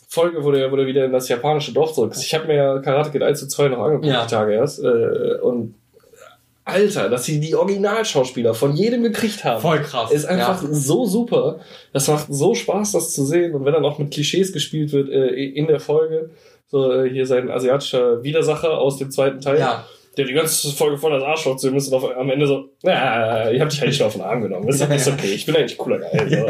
Folge, wo der, wo der wieder in das japanische Dorf zurück ist. Ich habe mir ja Karate Kid 1 zu 2 noch angeguckt, Ja. die Tage erst. Äh, und Alter, dass sie die Originalschauspieler von jedem gekriegt haben. Voll krass. Ist einfach Ja. so super. Das macht so Spaß, das zu sehen. Und wenn dann auch mit Klischees gespielt wird äh, in der Folge, so äh, hier sein asiatischer Widersacher aus dem zweiten Teil, Ja. Der die ganze Folge voll das Arschloch zu ihm ist und auf, am Ende so, na, ich hab dich eigentlich nur auf den Arm genommen. Ist, Ja, ist ja. okay, ich bin eigentlich cooler Geil.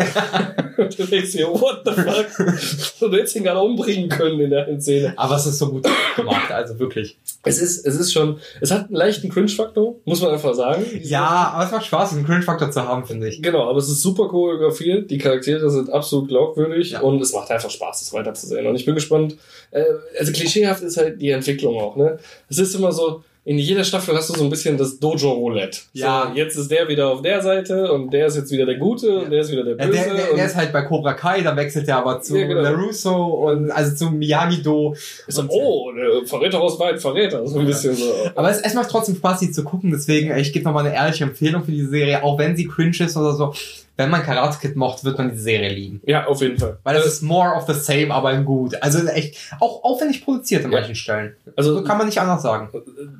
So. und du denkst dir, what the fuck? du hättest ihn gerade umbringen können in der Szene. Aber es ist so gut gemacht, also wirklich. Es ist, es ist schon, es hat einen leichten Cringe-Faktor, muss man einfach sagen. Ja, aber es macht Spaß, einen Cringe-Faktor zu haben, finde ich. Genau, aber es ist super choreografiert, die Charaktere sind absolut glaubwürdig Ja. und es macht einfach Spaß, das weiterzusehen. Und ich bin gespannt, äh, also klischeehaft ist halt die Entwicklung auch, ne? Es ist immer so, in jeder Staffel hast du so ein bisschen das Dojo Roulette. Ja. So, jetzt ist der wieder auf der Seite und der ist jetzt wieder der Gute und der ist wieder der Ja, Böse. der, der, und der ist halt bei Cobra Kai, dann wechselt er aber zu Ja, genau. LaRusso und also zu Miyagi-Do. so, Und- oh, der Verräter aus weit Verräter. So ein bisschen so. Aber es, es macht trotzdem Spaß, sie zu gucken, deswegen, äh, ich gebe nochmal eine ehrliche Empfehlung für diese Serie, auch wenn sie cringe ist oder so. Wenn man Karate Kid mocht, wird man die Serie lieben. Ja, auf jeden Fall. Weil das Äh, ist more of the same, aber in gut. Also echt, auch aufwendig produziert an Ja. manchen Stellen. also So kann man nicht anders sagen.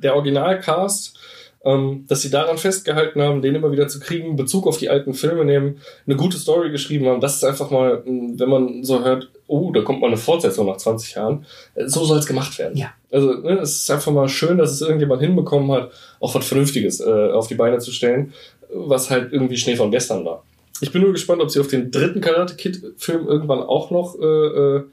der Originalcast, ähm, dass sie daran festgehalten haben, den immer wieder zu kriegen, Bezug auf die alten Filme nehmen, eine gute Story geschrieben haben. Das ist einfach mal, mh, wenn man so hört, oh, da kommt mal eine Fortsetzung nach 20 Jahren. Äh, So soll es gemacht werden. Ja. Also ne, es ist einfach mal schön, dass es irgendjemand hinbekommen hat, auch was Vernünftiges äh, auf die Beine zu stellen, was halt irgendwie Schnee von gestern war. Ich bin nur gespannt, ob sie auf den dritten Karate Kid-Film irgendwann auch noch äh, äh,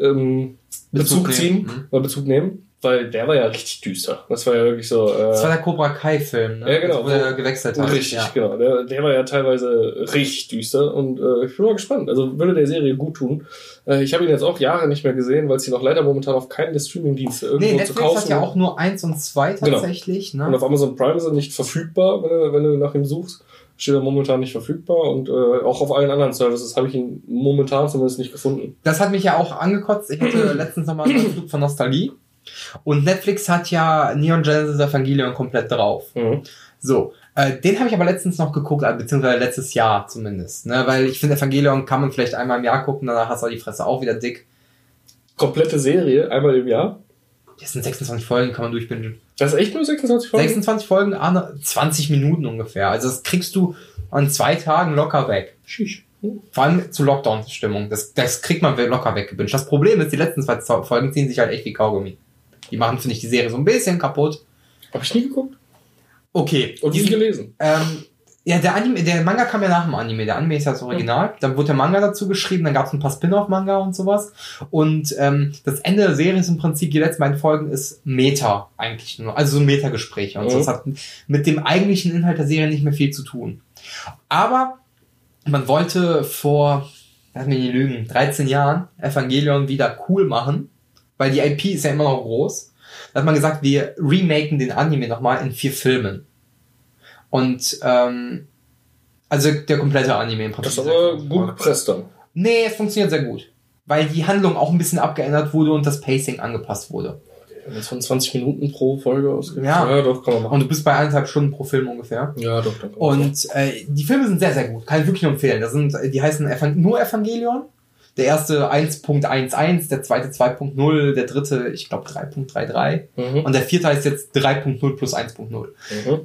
ähm, Bezug, Bezug nehmen. ziehen, Mhm. oder Bezug nehmen, weil der war ja richtig düster. Das war ja wirklich so. Äh, Das war der Cobra Kai-Film, ne? Ja, genau. Also, wo er gewechselt hat. Richtig, Ja. genau. Der, der war ja teilweise richtig düster und äh, ich bin mal gespannt. Also würde der Serie gut tun. Äh, ich habe ihn jetzt auch Jahre nicht mehr gesehen, weil es ihn auch leider momentan auf keinen der Streamingdienste irgendwo Nee, zu Netflix kaufen hat ja auch nur eins und zwei Genau. tatsächlich, Und ne? auf Amazon Prime ist er nicht verfügbar, wenn du, wenn du nach ihm suchst. Steht er momentan nicht verfügbar und äh, auch auf allen anderen Services habe ich ihn momentan zumindest nicht gefunden. Das hat mich ja auch angekotzt. Ich hatte letztens nochmal einen Flug von Nostalgie. Und Netflix hat ja Neon Genesis Evangelion komplett drauf. Mhm. So, äh, den habe ich aber letztens noch geguckt, äh, beziehungsweise letztes Jahr zumindest. Ne? Weil ich finde, Evangelion kann man vielleicht einmal im Jahr gucken, danach hast du die Fresse auch wieder dick. Komplette Serie, einmal im Jahr. Das sind 26 Folgen, kann man durchbinden. Das ist echt nur 26 Folgen? 26 Folgen, ah, 20 Minuten ungefähr. Also das kriegst du an zwei Tagen locker weg. Hm. Vor allem zu Lockdown-Stimmung. Das, das kriegt man locker weggebünscht. Das Problem ist, die letzten zwei Folgen ziehen sich halt echt wie Kaugummi. Die machen, finde ich, die Serie so ein bisschen kaputt. Habe ich nie geguckt Okay. und nie gelesen. ähm, ja, der Anime, der Manga kam ja nach dem Anime. Der Anime ist ja das Original. Dann wurde der Manga dazu geschrieben, dann gab es ein paar Spin-off-Manga und sowas. Und ähm, das Ende der Serie ist im Prinzip, die letzten beiden Folgen ist Meta eigentlich nur. Also so Meta-Gespräche. Und so. Mhm. Das hat mit dem eigentlichen Inhalt der Serie nicht mehr viel zu tun. Aber man wollte vor, lass mich nicht lügen, 13 Jahren Evangelion wieder cool machen, weil die IP ist ja immer noch groß. Da hat man gesagt, wir remaken den Anime nochmal in vier Filmen. Und ähm, also der komplette Anime im Das Prinzip. ist aber gut gepresst dann. Nee, es funktioniert sehr gut. Weil die Handlung auch ein bisschen abgeändert wurde und das Pacing angepasst wurde. Jetzt von 20 Minuten pro Folge ausgeht. Ja. ja, doch, kann man machen. Und du bist bei eineinhalb Stunden pro Film ungefähr. Ja, doch, machen. Und äh, die Filme sind sehr, sehr gut. Kann ich wirklich nur empfehlen. Das sind, die heißen Evan nur Evangelion. Der erste 1.11, der zweite 2.0, der dritte, ich glaube 3.33 Mhm. und der vierte heißt jetzt 3.0 plus 1.0. Mhm.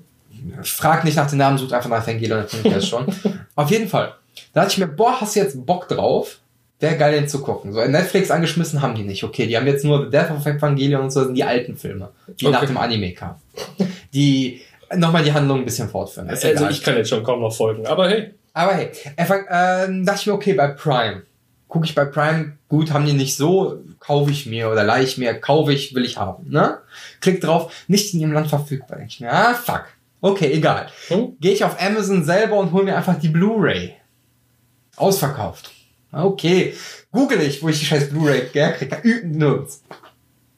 Frag nicht nach den Namen, sucht einfach nach Evangelion, dann findet ihr das schon. Auf jeden Fall. Da dachte ich mir, boah, hast du jetzt Bock drauf? Wäre geil, den zu gucken. So, Netflix angeschmissen haben die nicht. Okay, die haben jetzt nur The Death of Evangelion und so, das sind die alten Filme, die Okay. nach dem Anime kamen. Die nochmal die Handlung ein bisschen fortführen. Also egal. ich kann jetzt schon kaum noch folgen. Aber hey, Aber hey, Evang ähm, dachte ich mir, okay, bei Prime. Gucke ich bei Prime, gut, haben die nicht so, kaufe ich mir oder leih ich mir, kaufe ich, will ich haben, ne? Klick drauf, nicht in ihrem Land verfügbar. Denk ich mir, ah, fuck. Okay, egal. Hm? Gehe ich auf Amazon selber und hole mir einfach die Blu-ray. Ausverkauft. Okay. Google ich, wo ich die scheiß Blu-ray herkriege. Nirgends.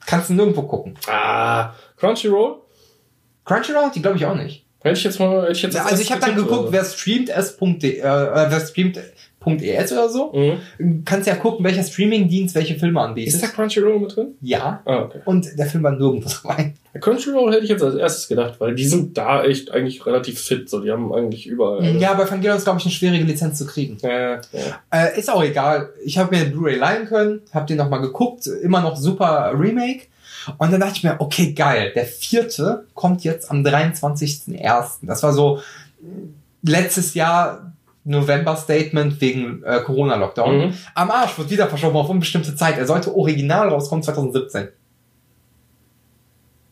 Kannst du nirgendwo gucken. ah, Crunchyroll? Crunchyroll, die glaube ich auch nicht. Hätte ich jetzt mal. Hätte ich jetzt Ja, als also ich habe dann geguckt, oder wer streamt s.de, äh, wer streamt .es oder so. Mhm. kannst ja gucken, welcher Streamingdienst welche Filme Ist anbietet. da Crunchyroll mit drin? ja. Ah, okay. Und der Film war nirgendwo dabei. Crunchyroll hätte ich jetzt als erstes gedacht, weil die sind da echt eigentlich relativ fit. So, die haben eigentlich überall. alles. Ja, bei Evangelion ist, glaube ich, eine schwierige Lizenz zu kriegen. Ja, ja. Äh, ist auch egal. Ich habe mir den Blu-ray leihen können, habe den nochmal geguckt, immer noch super Remake. Und dann dachte ich mir, okay, geil, der vierte kommt jetzt am 23.01. Das war so letztes Jahr November-Statement wegen äh, Corona-Lockdown. Mhm. Am Arsch wird wieder verschoben auf unbestimmte Zeit. Er sollte original rauskommen 2017.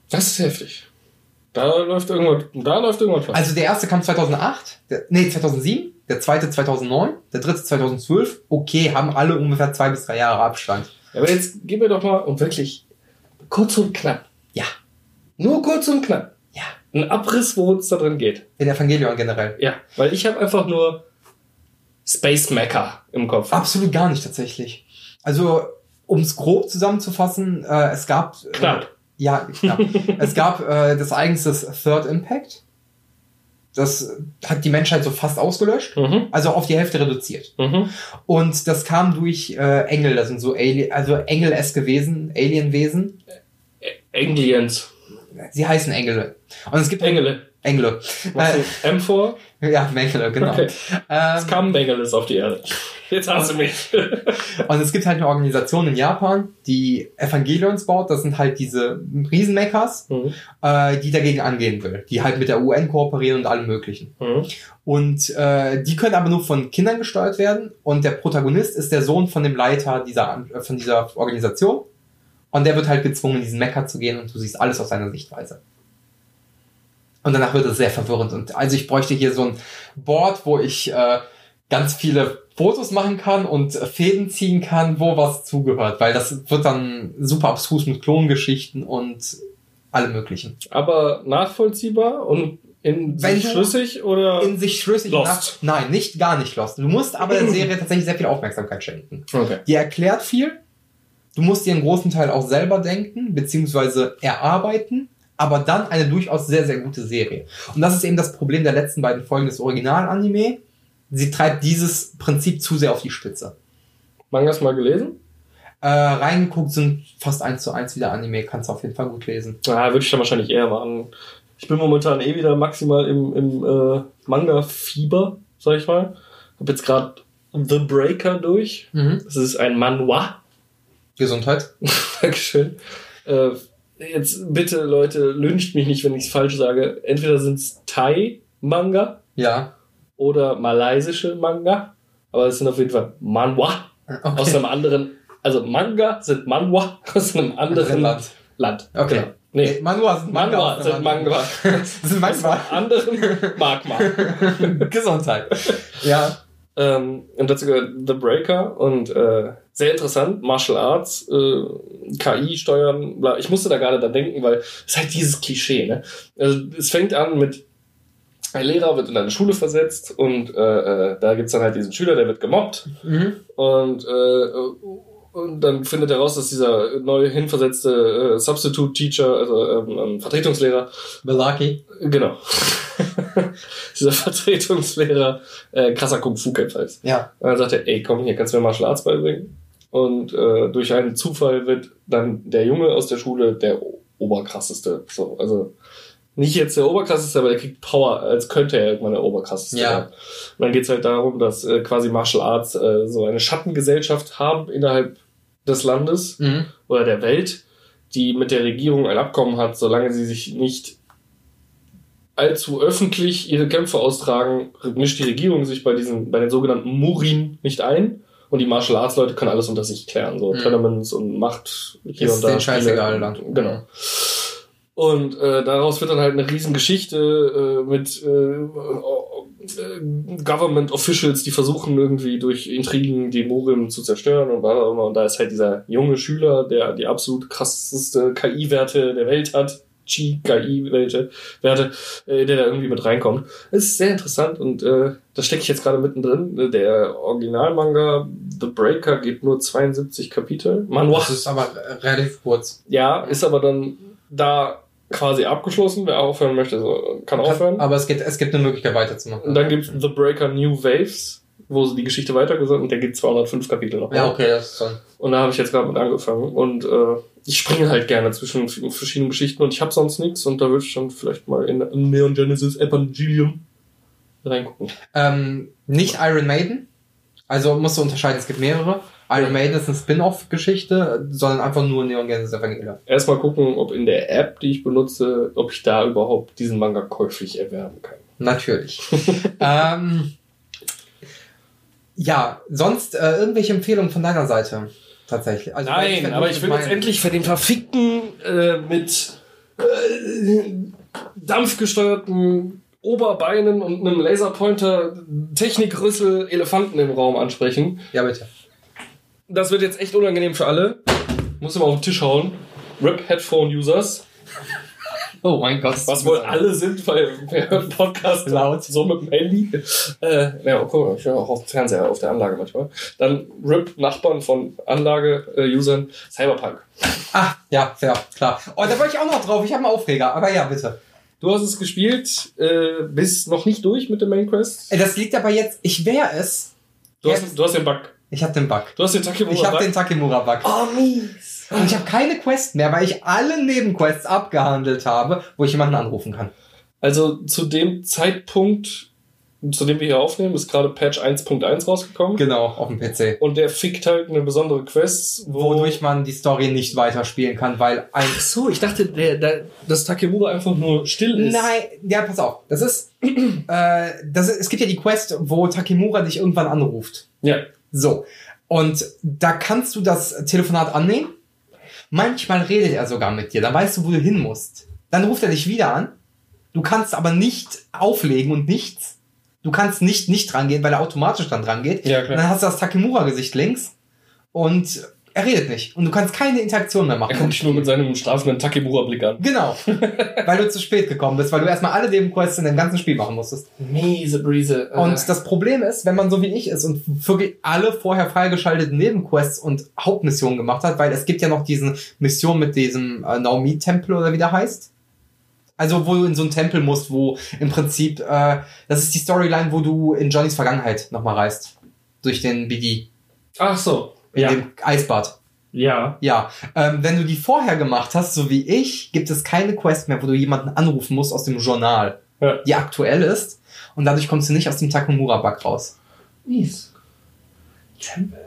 Das ist heftig. Da läuft irgendwas, da läuft irgendwas falsch. Also der erste kam 2008, der, nee 2007, der zweite 2009, der dritte 2012. Okay, haben alle ungefähr zwei bis drei Jahre Abstand. Aber jetzt gib mir doch mal und wirklich kurz und knapp. Ja, Nur kurz und knapp. ja. Ein Abriss, worum es da drin geht. In Evangelion generell. Ja, weil ich habe einfach nur Space Mecha im Kopf. Absolut gar nicht tatsächlich. Also um es grob zusammenzufassen, äh, es gab äh, Knapp. Ja, klar. es gab äh, das eigentliche Third Impact. Das hat die Menschheit so fast ausgelöscht. Mhm. Also auf die Hälfte reduziert. Mhm. Und das kam durch äh, Engel, das sind so Alien, also Engel-eske Wesen, Alienwesen. Aliens. Sie heißen Engel. Und es gibt Engele. M vor? Äh, ja, Engel, genau. Okay. Ähm, Es kamen Bengalis auf die Erde. Jetzt hast du mich. Und es gibt halt eine Organisation in Japan, die Evangelions baut. Das sind halt diese Riesenmechas, Mhm. äh, die dagegen angehen will. Die halt mit der UN kooperieren und allem möglichen. Mhm. Und äh, die können aber nur von Kindern gesteuert werden. Und der Protagonist ist der Sohn von dem Leiter dieser, äh, von dieser Organisation. Und der wird halt gezwungen, in diesen Mecha zu gehen und du siehst alles aus seiner Sichtweise. Und danach wird es sehr verwirrend. Und also ich bräuchte hier so ein Board, wo ich äh, ganz viele Fotos machen kann und Fäden ziehen kann, wo was zugehört. Weil das wird dann super abstrus mit Klongeschichten und allem möglichen. Aber nachvollziehbar und in Wenn sich schlüssig oder? In sich schlüssig. Lost. Nach, nein, nicht gar nicht lost. Du musst aber der Serie tatsächlich sehr viel Aufmerksamkeit schenken. okay. Die erklärt viel. Du musst dir einen großen Teil auch selber denken, beziehungsweise erarbeiten, aber dann eine durchaus sehr, sehr gute Serie. Und das ist eben das Problem der letzten beiden Folgen des Original-Anime. Sie treibt dieses Prinzip zu sehr auf die Spitze. Mangas mal gelesen? Äh, reingeguckt sind fast eins zu eins wieder Anime, kannst du auf jeden Fall gut lesen. Ah, würde ich dann wahrscheinlich eher machen. Ich bin momentan eh wieder maximal im, im äh, Manga-Fieber, sag ich mal. Hab jetzt gerade The Breaker durch. Mhm. Das ist ein Manhwa. Gesundheit. Dankeschön. Äh, jetzt bitte, Leute, lyncht mich nicht, wenn ich es falsch sage. Entweder sind es Thai-Manga Ja. oder malaysische Manga. Aber es sind auf jeden Fall Manhwa Okay. aus einem anderen. Also Manga sind Manhwa aus einem anderen Land. Land. Okay. Genau. Nee, Manhwa sind Manga. Manhwa aus sind Manga. Das sind Aus Manga. einem anderen Magma. Gesundheit. Ja. Ähm, und dazu gehört The Breaker und äh, sehr interessant, Martial Arts, äh, KI steuern, bla. Ich musste da gerade dran denken, weil es ist halt dieses Klischee, ne? Also es fängt an mit ein Lehrer wird in eine Schule versetzt und äh, äh, da gibt's dann halt diesen Schüler, der wird gemobbt Mhm. und, äh, und dann findet er raus, dass dieser neu hinversetzte äh, Substitute Teacher, also ähm, ähm, Vertretungslehrer, Belaki. genau, dieser Vertretungslehrer äh, krasser Kung-Fu-Kämpfer ist. Ja. Und dann sagt er, ey, komm, hier kannst du mir Martial Arts beibringen. Und äh, durch einen Zufall wird dann der Junge aus der Schule der Oberkrasseste. So, also nicht jetzt der Oberkrasseste, aber der kriegt Power, als könnte er irgendwann der Oberkrasseste Ja. werden. Und dann geht's halt darum, dass äh, quasi Martial Arts äh, so eine Schattengesellschaft haben innerhalb des Landes Mhm. oder der Welt, die mit der Regierung ein Abkommen hat, solange sie sich nicht allzu öffentlich ihre Kämpfe austragen, mischt die Regierung sich bei diesen, bei den sogenannten Murin nicht ein. Und die Martial Arts Leute können alles unter sich klären, so Mhm. Tournaments und Macht hier Ist und da. denen Spiele. scheißegal dann. Genau. Und äh, daraus wird dann halt eine Riesengeschichte äh, mit äh, äh, Government Officials, die versuchen irgendwie durch Intrigen die Morim zu zerstören und was auch immer. Und da ist halt dieser junge Schüler, der die absolut krasseste KI-Werte der Welt hat. Chi-KI-Werte, Werte, äh, der da irgendwie mit reinkommt. Es ist sehr interessant und äh, da stecke ich jetzt gerade mittendrin. Der Originalmanga The Breaker geht nur 72 Kapitel. Manhwa. Das ist aber äh, relativ kurz. Ja, ist aber dann da quasi abgeschlossen. Wer aufhören möchte, so, kann aufhören. Aber es gibt, es gibt eine Möglichkeit weiterzumachen. Und dann gibt's The Breaker New Waves, wo sie die Geschichte weitergesandt und der geht 205 Kapitel noch. Ja, okay, das ist dann. Und da habe ich jetzt gerade mit angefangen. Und äh, ich springe halt gerne zwischen verschiedenen Geschichten und ich habe sonst nichts und da würde ich dann vielleicht mal in Neon Genesis Evangelium reingucken. Ähm, nicht Iron Maiden. Also musst du unterscheiden, es gibt mehrere. Iron Maiden ist eine Spin-off-Geschichte, sondern einfach nur Neon Genesis Evangelion. Erstmal gucken, ob in der App, die ich benutze, ob ich da überhaupt diesen Manga käuflich erwerben kann. Natürlich. ähm, ja, sonst äh, irgendwelche Empfehlungen von deiner Seite? Tatsächlich. Also, Nein, aber ich will jetzt endlich für den verfickten äh, mit äh, dampfgesteuerten Oberbeinen und einem Laserpointer Technikrüssel Elefanten im Raum ansprechen. Ja, bitte. Das wird jetzt echt unangenehm für alle. Muss immer auf den Tisch hauen. RIP Headphone Users. Oh mein Gott. Was wohl alle sind, weil wir Podcast Laut. so mit dem Handy. Äh, ja, oh, guck ich höre auch auf dem Fernseher, auf der Anlage manchmal. Dann RIP, Nachbarn von Anlage-Usern, Cyberpunk. Ah, ja, fair, klar. Oh, da war ich auch noch drauf. Ich habe einen Aufreger. Aber ja, bitte. Du hast es gespielt, äh, bist noch nicht durch mit dem Main Quest. Ey, Das liegt aber jetzt, ich wäre es. Du hast, du hast den Bug. Ich habe den Bug. Du hast den Takemura Ich habe den Takemura-Bug. oh, mies. Und ich habe keine Quest mehr, weil ich alle Nebenquests abgehandelt habe, wo ich jemanden anrufen kann. Also zu dem Zeitpunkt, zu dem wir hier aufnehmen, ist gerade Patch 1.1 rausgekommen. Genau, auf dem PC. Und der fickt halt eine besondere Quest, wo Wodurch man die Story nicht weiterspielen kann, weil ein. Ach so, ich dachte, der, der, dass Takemura einfach nur still ist. Nein, ja, pass auf. Das ist, äh, das ist. Es gibt ja die Quest, wo Takemura dich irgendwann anruft. Ja. So. Und da kannst du das Telefonat annehmen. Manchmal redet er sogar mit dir. Dann weißt du, wo du hin musst. Dann ruft er dich wieder an. Du kannst aber nicht auflegen und nichts. Du kannst nicht nicht rangehen, weil er automatisch dann dran geht. Ja, klar. Und dann hast du das Takemura-Gesicht links und er redet nicht. Und du kannst keine Interaktion mehr machen. Er guckt dich nur mit seinem strafenden Takemura-Blick an. Genau. weil du zu spät gekommen bist, weil du erstmal alle Nebenquests in dem ganzen Spiel machen musstest. Miese Brise. Und das Problem ist, wenn man so wie ich ist und wirklich alle vorher freigeschalteten Nebenquests und Hauptmissionen gemacht hat, weil es gibt ja noch diesen Mission mit diesem äh, Naomi-Tempel oder wie der heißt. Also wo du in so einen Tempel musst, wo im Prinzip, äh, das ist die Storyline, wo du in Johnnys Vergangenheit nochmal reist. Durch den BD. Ach so. In Ja. dem Eisbad. Ja. Ja, ähm, wenn du die vorher gemacht hast, so wie ich, gibt es keine Quest mehr, wo du jemanden anrufen musst aus dem Journal, Ja. die aktuell ist. Und dadurch kommst du nicht aus dem Takumura-Bug raus. Mies. Tempel.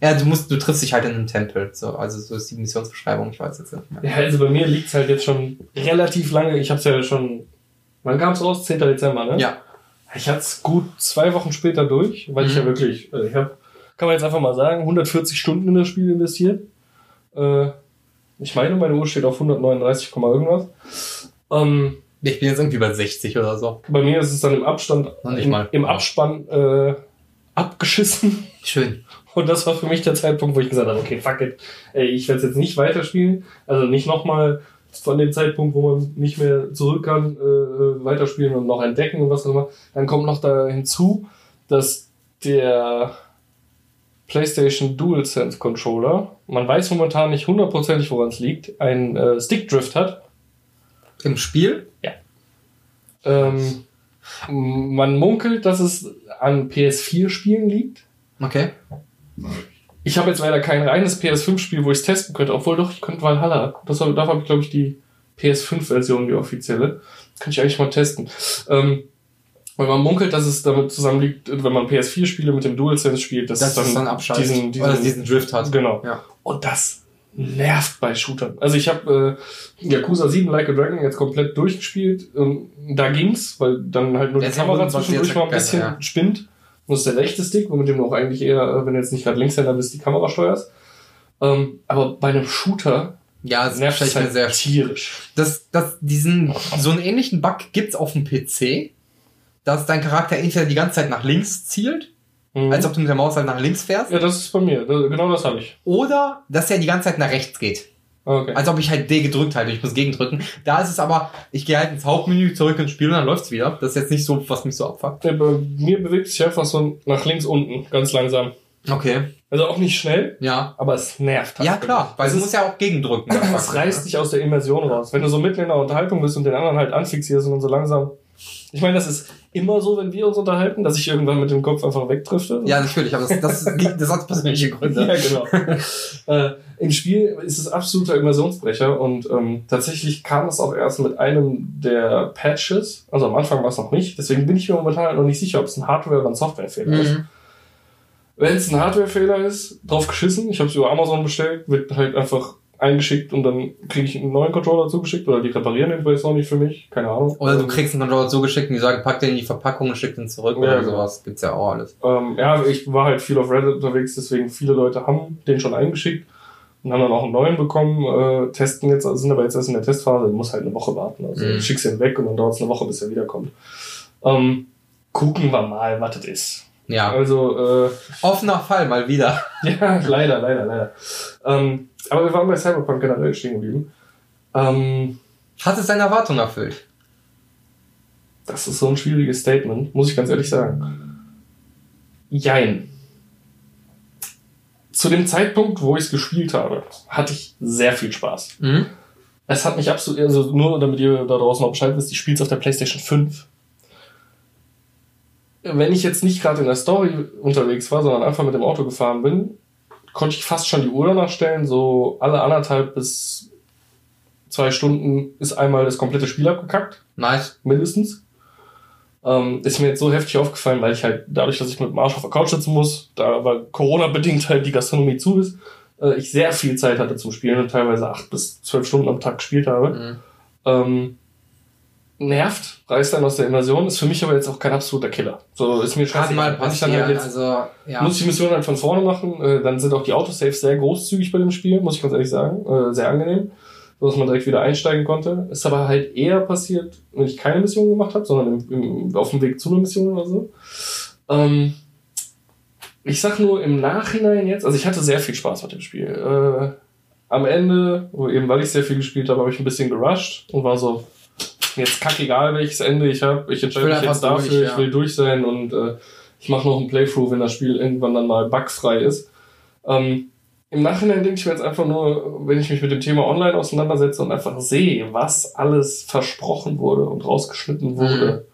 Ja, du musst, du triffst dich halt in einem Tempel. So, also so ist die Missionsbeschreibung, ich weiß jetzt nicht mehr. Ja, also bei mir liegt's halt jetzt schon relativ lange. Ich hab's ja schon. Wann kam's raus? 10. Dezember, ne? Ja. Ich hatte es gut zwei Wochen später durch, weil ich Mhm. ja wirklich, also ich habe, kann man jetzt einfach mal sagen, 140 Stunden in das Spiel investiert. Äh, ich meine, meine Uhr steht auf 139, Komma irgendwas. Ähm, Ich bin jetzt irgendwie bei 60 oder so. bei mir ist es dann im Abstand, im, im Abspann äh, abgeschissen. Schön. Und das war für mich der Zeitpunkt, wo ich gesagt habe, okay, fuck it, ey, ich werde jetzt nicht weiterspielen. Also nicht nochmal von dem Zeitpunkt, wo man nicht mehr zurück kann, äh, weiterspielen und noch entdecken und was auch immer. Dann kommt noch da hinzu, dass der PlayStation DualSense Controller, man weiß momentan nicht hundertprozentig, woran es liegt, einen äh, Stickdrift hat. Im Spiel? Ähm, man munkelt, dass es an PS4-Spielen liegt. Okay. Ich habe jetzt leider kein reines PS5-Spiel, wo ich es testen könnte, obwohl doch, ich könnte Valhalla. Das, dafür habe ich, glaube ich, die PS5-Version, die offizielle. Kann ich eigentlich mal testen. Ähm, weil man munkelt, dass es damit zusammenliegt, wenn man PS4-Spiele mit dem DualSense spielt, dass Dass es dann, es dann abschaltet. diesen, diesen, oder diesen Drift hat. Genau. Ja. Und das nervt bei Shootern. Also ich habe äh, Yakuza 7 Like a Dragon jetzt komplett durchgespielt. Ähm, da ging's, weil dann halt nur Der die Kamera zwischendurch mal ein bisschen ja. spinnt. Und das ist der rechte Stick, womit dem du auch eigentlich eher, äh, wenn du jetzt nicht gerade Linkshänder bist, die Kamera steuerst. Ähm, aber bei einem Shooter Ja, das nervt mir halt sehr tierisch. das, das, diesen, so einen ähnlichen Bug gibt's auf dem PC, dass dein Charakter entweder die ganze Zeit nach links zielt, Mhm. als ob du mit der Maus halt nach links fährst, ja, das ist bei mir. Da- Genau das habe ich. oder dass er die ganze Zeit nach rechts geht. Okay. Als ob ich halt D gedrückt halte, ich muss gegendrücken. Da ist es aber, ich gehe halt ins Hauptmenü zurück ins Spiel und dann läuft's wieder. Das ist jetzt nicht so, was mich so abfuckt. Ja, bei mir bewegt sich einfach so nach links unten, ganz langsam. Okay. Also auch nicht schnell, Ja. aber es nervt. halt Ja, klar, weil Es du musst ja auch gegendrücken. Das reißt dich aus der Immersion raus. Wenn du so mitten in der Unterhaltung bist und den anderen halt anfixierst und so langsam. Ich meine, das ist immer so, wenn wir uns unterhalten, dass ich irgendwann mit dem Kopf einfach wegdrifte. Ja, natürlich, aber das, das, liegt- das hat persönliche Gründe. Ja, genau. äh, Im Spiel ist es absoluter Immersionsbrecher und ähm, tatsächlich kam es auch erst mit einem der Patches. Also am Anfang war es noch nicht. Deswegen bin ich mir momentan halt noch nicht sicher, ob es ein Hardware- oder ein Softwarefehler ist. Mhm. Wenn es ein Hardwarefehler ist, drauf geschissen. Ich habe es über Amazon bestellt, wird halt einfach eingeschickt und dann kriege ich einen neuen Controller zugeschickt oder die reparieren den weiß auch nicht für mich, keine Ahnung. Oder du Ähm, kriegst einen Controller zugeschickt und die sagen, pack den in die Verpackung und schick den zurück Ja, oder genau. sowas. Gibt's ja auch alles. Ähm, ja, ich war halt viel auf Reddit unterwegs, deswegen viele Leute haben den schon eingeschickt und haben dann auch einen neuen bekommen, äh, testen jetzt, also sind aber jetzt erst in der Testphase, muss halt eine Woche warten. Also Mhm. ich schick's ihn weg und dann dauert es eine Woche, bis er wiederkommt. Ähm, gucken wir mal, was das ist. Ja. Also, äh, Offener Fall mal wieder. ja, leider, leider, leider. Ähm, aber wir waren bei Cyberpunk generell stehen geblieben. Ähm, Hat es seine Erwartung erfüllt? Das ist so ein schwieriges Statement, muss ich ganz ehrlich sagen. Jein. Zu dem Zeitpunkt, wo ich es gespielt habe, hatte ich sehr viel Spaß. Mhm. Es hat mich absolut, also nur damit ihr da draußen noch Bescheid wisst, ich spiele es auf der PlayStation 5. Wenn ich jetzt nicht gerade in der Story unterwegs war, sondern einfach mit dem Auto gefahren bin, konnte ich fast schon die Uhr danach stellen. So alle anderthalb bis zwei Stunden ist einmal das komplette Spiel abgekackt Nice. mindestens. Ähm, ist mir jetzt so heftig aufgefallen, weil ich halt dadurch, dass ich mit dem Arsch auf der Couch sitzen muss, da aber Corona-bedingt halt die Gastronomie zu ist, äh, ich sehr viel Zeit hatte zum Spielen und teilweise acht bis zwölf Stunden am Tag gespielt habe. Mhm. Ähm, nervt, reißt dann aus der Immersion, ist für mich aber jetzt auch kein absoluter Killer. So ist mir scheißegal. mal Wenn ich dann passieren. halt jetzt also, ja. muss ich die Mission halt von vorne machen. Äh, dann sind auch die Autosaves sehr großzügig bei dem Spiel, muss ich ganz ehrlich sagen. Äh, sehr angenehm, so dass man direkt wieder einsteigen konnte. Ist aber halt eher passiert, wenn ich keine Mission gemacht habe, sondern im, im, auf dem Weg zu einer Mission oder so. Ähm, ich sag nur im Nachhinein jetzt, also ich hatte sehr viel Spaß mit dem Spiel. Äh, am Ende, eben weil ich sehr viel gespielt habe, habe ich ein bisschen gerusht und war so, jetzt kackegal, welches Ende ich habe. Ich entscheide Ich mich jetzt dafür, durch, ich ja. will durch sein und äh, ich mache noch ein Playthrough, wenn das Spiel irgendwann dann mal bugfrei ist. Ähm, Im Nachhinein denke ich mir jetzt einfach nur, wenn ich mich mit dem Thema online auseinandersetze und einfach sehe, was alles versprochen wurde und rausgeschnitten wurde,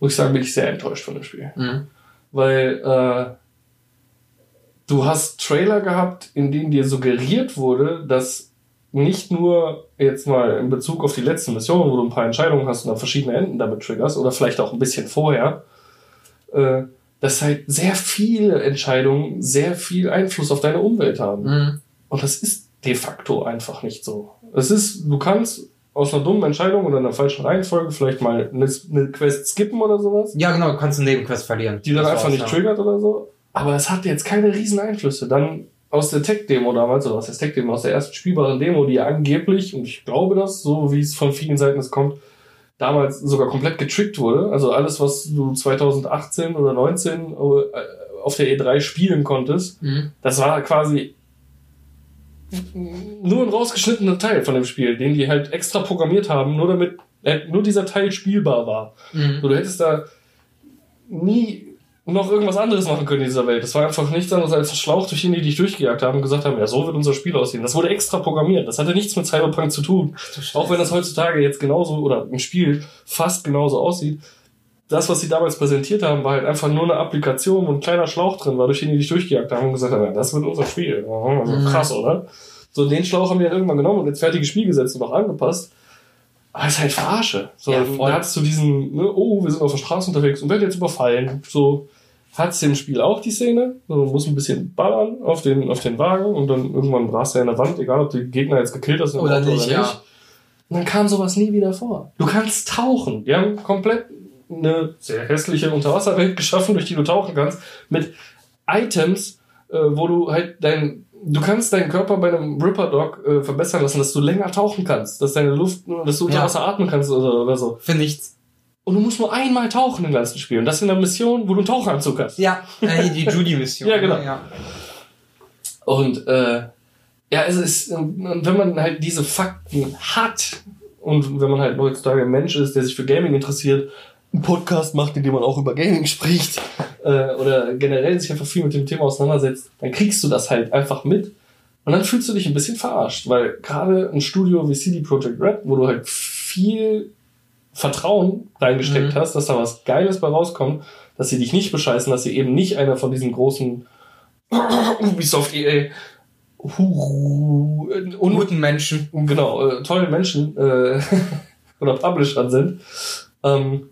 muss ich sagen, bin ich sehr enttäuscht von dem Spiel. Mhm. Weil äh, du hast Trailer gehabt, in denen dir suggeriert wurde, dass nicht nur jetzt mal in Bezug auf die letzte Mission, wo du ein paar Entscheidungen hast und dann verschiedene Enden damit triggerst, oder vielleicht auch ein bisschen vorher, äh, dass halt sehr viele Entscheidungen sehr viel Einfluss auf deine Umwelt haben. Mhm. Und das ist de facto einfach nicht so. Es ist, du kannst aus einer dummen Entscheidung oder einer falschen Reihenfolge vielleicht mal eine, eine Quest skippen oder sowas Ja, genau, du kannst eine Nebenquest verlieren. die dann einfach nicht ja. triggert oder so. Aber es hat jetzt keine riesen Einflüsse. Dann aus der Tech-Demo damals, oder aus der Tech-Demo, aus der ersten spielbaren Demo, die angeblich, und ich glaube das, so wie es von vielen Seiten es kommt, damals sogar komplett getrickt wurde. Also alles, was du 2018 oder 19 äh, auf der E3 spielen konntest, Mhm. das war quasi nur ein rausgeschnittener Teil von dem Spiel, den die halt extra programmiert haben, nur damit äh, nur dieser Teil spielbar war. Mhm. So, du hättest da nie noch irgendwas anderes machen können in dieser Welt. Das war einfach nichts anderes als ein Schlauch, durch den die dich durchgejagt haben und gesagt haben, ja, so wird unser Spiel aussehen. Das wurde extra programmiert. Das hatte nichts mit Cyberpunk zu tun. Auch wenn das heutzutage jetzt genauso oder im Spiel fast genauso aussieht. Das, was sie damals präsentiert haben, war halt einfach nur eine Applikation, wo ein kleiner Schlauch drin war, durch den die dich durchgejagt haben und gesagt haben, ja, das wird unser Spiel. Also krass, oder? So, den Schlauch haben die dann irgendwann genommen und ins fertige Spiel gesetzt und auch angepasst. Aber es ist halt Verarsche. So, Ja, da hattest du diesen, ne, oh, wir sind auf der Straße unterwegs und werden jetzt überfallen. So hat's im Spiel auch die Szene. So, man muss ein bisschen ballern auf den, auf den Wagen und dann irgendwann rast er in der Wand, egal ob die Gegner jetzt gekillt hast Oder nicht, ja. Und dann kam sowas nie wieder vor. Du kannst tauchen. Die haben komplett eine sehr hässliche Unterwasserwelt geschaffen, durch die du tauchen kannst, mit Items, äh, wo du halt dein, du kannst deinen Körper bei einem Ripper Dog äh, verbessern lassen, dass du länger tauchen kannst, dass deine Luft, dass du unter Ja. Wasser atmen kannst oder, oder so. Für nichts. Und du musst nur einmal tauchen im ganzen Spiel. Und das in einer Mission, wo du einen Tauchanzug hast. Ja, äh, die Judy-Mission. Ja, genau. Ja. Und äh, ja, es ist, wenn man halt diese Fakten hat und wenn man halt heutzutage ein Mensch ist, der sich für Gaming interessiert, einen Podcast macht, in dem man auch über Gaming spricht äh, oder generell sich einfach viel mit dem Thema auseinandersetzt, dann kriegst du das halt einfach mit. Und dann fühlst du dich ein bisschen verarscht, weil gerade ein Studio wie CD Projekt Red, wo du halt viel Vertrauen reingesteckt Mhm. hast, dass da was Geiles bei rauskommt, dass sie dich nicht bescheißen, dass sie eben nicht einer von diesen großen Ubisoft EA Guten Menschen. genau, äh, tollen Menschen äh, oder Publishern sind, ähm,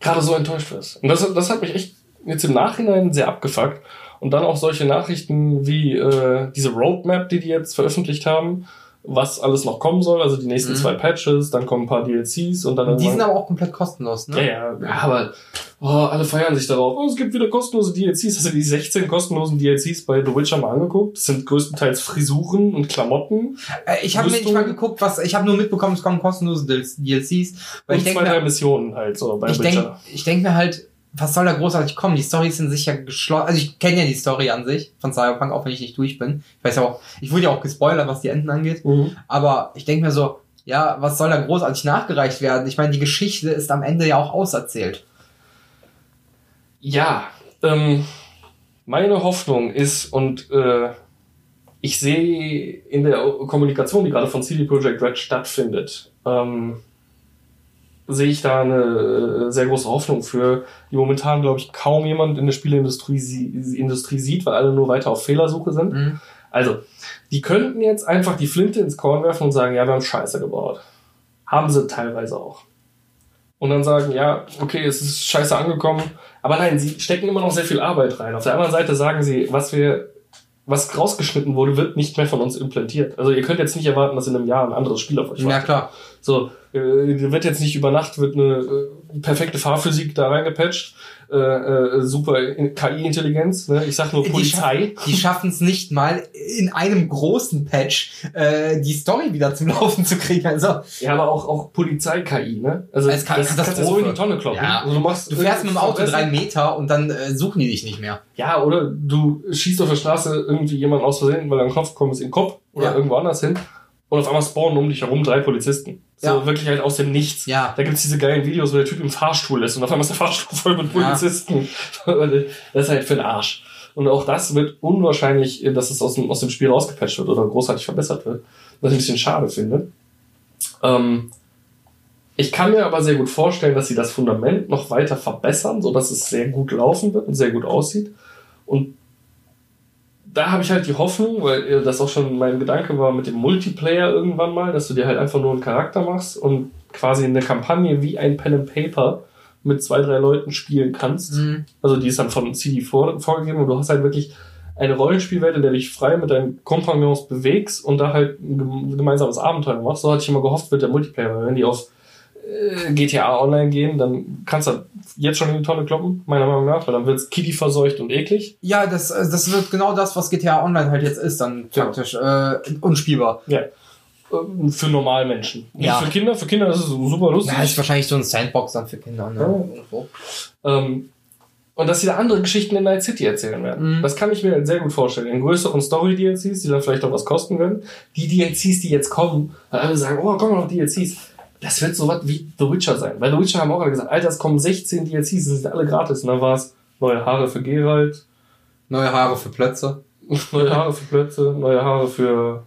gerade so enttäuscht wirst. Und das, das hat mich echt jetzt im Nachhinein sehr abgefuckt. Und dann auch solche Nachrichten wie äh, diese Roadmap, die die jetzt veröffentlicht haben, was alles noch kommen soll, also die nächsten Mhm. zwei Patches, dann kommen ein paar DLCs und dann Die sind aber auch komplett kostenlos, ja, ne? ja, ja, aber oh, alle feiern sich darauf. Oh, es gibt wieder kostenlose DLCs. Hast du die 16 kostenlosen DLCs bei The Witcher mal angeguckt? Das sind größtenteils Frisuren und Klamotten. Äh, ich habe mir nicht mal geguckt, was ich habe nur mitbekommen, es kommen kostenlose DLCs, weil und ich denke zwei, drei Missionen halt so bei ich Witcher. denke ich denk mir halt, was soll da großartig kommen? Die Story ist in sich ja geschlossen. Also ich kenne ja die Story an sich von Cyberpunk, auch wenn ich nicht durch bin. Ich weiß ja auch, ich wurde ja auch gespoilert, was die Enden angeht. Mhm. Aber ich denke mir so, Ja, was soll da großartig nachgereicht werden? Ich meine, die Geschichte ist am Ende ja auch auserzählt. Ja, ähm, meine Hoffnung ist, und äh, ich sehe in der Kommunikation, die gerade von CD Projekt Red stattfindet, ähm, sehe ich da eine äh, sehr große Hoffnung für, die momentan, glaube ich, kaum jemand in der Spieleindustrie Industrie sieht, weil alle nur weiter auf Fehlersuche sind. Mhm. Also, die könnten jetzt einfach die Flinte ins Korn werfen und sagen, ja, wir haben Scheiße gebaut. Haben sie teilweise auch. Und dann sagen, ja, okay, es ist scheiße angekommen. Aber nein, sie stecken immer noch sehr viel Arbeit rein. Auf der anderen Seite sagen sie, was wir, was rausgeschnitten wurde, wird nicht mehr von uns implantiert. Also ihr könnt jetzt nicht erwarten, dass in einem Jahr ein anderes Spiel auf euch Ja, wartet. klar. So, äh, wird jetzt nicht über Nacht wird eine äh, perfekte Fahrphysik da reingepatcht, äh, äh, super in- KI-Intelligenz, ne? Ich sag nur Polizei. Die schaffen es nicht mal in einem großen Patch äh, die Story wieder zum Laufen zu kriegen. Also Ja, aber auch, auch Polizei-KI, ne? Also Es kann- das kannst du so in die Tonne kloppen. Ja. Also, du, machst du fährst mit dem Auto drei Meter und dann äh, suchen die dich nicht mehr. Ja, oder du schießt auf der Straße irgendwie jemanden aus Versehen, weil einen Knopf kommt, ist in den Kopf oder Ja. irgendwo anders hin. Und auf einmal spawnen um dich herum drei Polizisten. So Ja. wirklich halt aus dem Nichts. Ja. Da gibt's diese geilen Videos, wo der Typ im Fahrstuhl ist und auf einmal ist der Fahrstuhl voll mit Ja. Polizisten. das ist halt für den Arsch. Und auch das wird unwahrscheinlich, dass es aus dem, aus dem Spiel rausgepatcht wird oder großartig verbessert wird. Was ich ein bisschen schade finde. Ähm, ich kann mir aber sehr gut vorstellen, dass sie das Fundament noch weiter verbessern, sodass es sehr gut laufen wird und sehr gut aussieht. Und da habe ich halt die Hoffnung, weil äh, das auch schon mein Gedanke war mit dem Multiplayer irgendwann mal, dass du dir halt einfach nur einen Charakter machst und quasi eine Kampagne wie ein Pen and Paper mit zwei, drei Leuten spielen kannst. Mhm. Also die ist dann von CD vor, vorgegeben und du hast halt wirklich eine Rollenspielwelt, in der du dich frei mit deinen Kompagnons bewegst und da halt ein gem- gemeinsames Abenteuer machst. So hatte ich immer gehofft, wird der Multiplayer. Weil wenn die auf GTA Online gehen, dann kannst du jetzt schon in die Tonne kloppen, meiner Meinung nach, weil dann wird's Kitty verseucht und eklig. Ja, das, äh, das wird genau das, was GTA Online halt jetzt ist, dann Ja. faktisch äh, unspielbar. Ja. Ähm, Für Normalmenschen. Nicht Ja. für Kinder. Für Kinder ist es super lustig. Ja, ist wahrscheinlich so ein Sandbox dann für Kinder. Ne? Ja. Ähm, und dass sie da andere Geschichten in Night City erzählen werden. Mhm. Das kann ich mir halt sehr gut vorstellen. In größeren Story-DLCs, die dann vielleicht auch was kosten werden. Die DLCs, die jetzt kommen, weil alle sagen, oh, komm noch DLCs. Das wird so was wie The Witcher sein. Bei The Witcher haben auch alle gesagt, Alter, es kommen 16 DLCs, die sind alle gratis. Und dann war es neue Haare für Geralt, Neue Haare für Plötze. neue Haare für Plötze, neue Haare für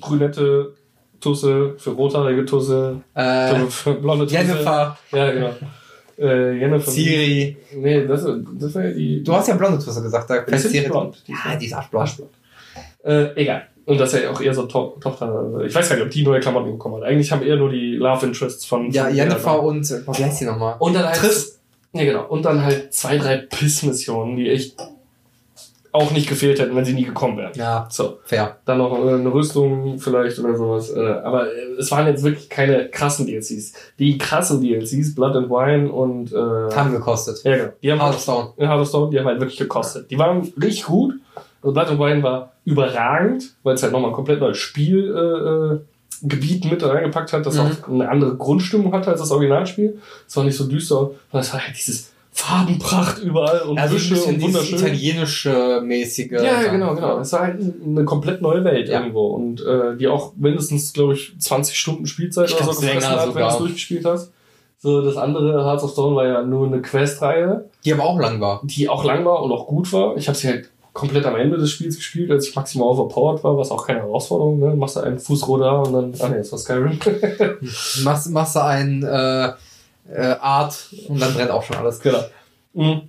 brünette Tusse, für rothaarige Tusse, Äh, für, für blonde Tusse. Jennifer, Ja, genau. Äh, Jennifer. Siri. Nee, das, das war ja die. Du hast ja blonde Tusse gesagt. Da ist Siri blond. Ja, die ist arschblond. Arschblond. Äh, egal. Und das ist ja auch eher so to Tochter. Ich weiß gar nicht, ob die neue Klamotten bekommen hat. Eigentlich haben eher nur die Love Interests von. Ja, von Jennifer und, äh, wie heißt die nochmal? Und dann halt. Triss. Ja, genau. Und dann halt zwei, drei Piss-Missionen, die echt auch nicht gefehlt hätten, wenn sie nie gekommen wären. Ja, So. fair. Dann noch äh, eine Rüstung vielleicht oder sowas. Äh, Aber äh, es waren jetzt wirklich keine krassen DLCs. Die krassen DLCs, Blood and Wine und. Äh, Haben gekostet. ja, genau. Die haben Hearthstone. in Hearthstone, die haben halt wirklich gekostet. Die waren richtig gut. Also Blood and Wine war überragend, weil es halt nochmal ein komplett neues Spielgebiet äh, äh, Gebiet mit reingepackt hat, das Mhm. auch eine andere Grundstimmung hatte als das Originalspiel. Es war nicht so düster, sondern es war halt dieses Farbenpracht überall und Also Büsche und dieses wunderschön. italienische mäßige. Ja, ja, genau, genau. Es war halt eine komplett neue Welt Ja. irgendwo und äh, die auch mindestens, glaube ich, 20 Stunden Spielzeit Ich oder so gefressen hat, wenn du es durchgespielt hast. So, das andere Hearts of Stone war ja nur eine Questreihe Die aber auch lang war. die auch lang war und auch gut war. Ich habe sie halt komplett am Ende des Spiels gespielt, als ich maximal overpowered war, was auch keine Herausforderung. Ne? Machst du einen Fußroder und dann, ah ne, jetzt war Skyrim. Machst, machst du ein äh, äh, Art und dann brennt auch schon alles. genau. Mhm.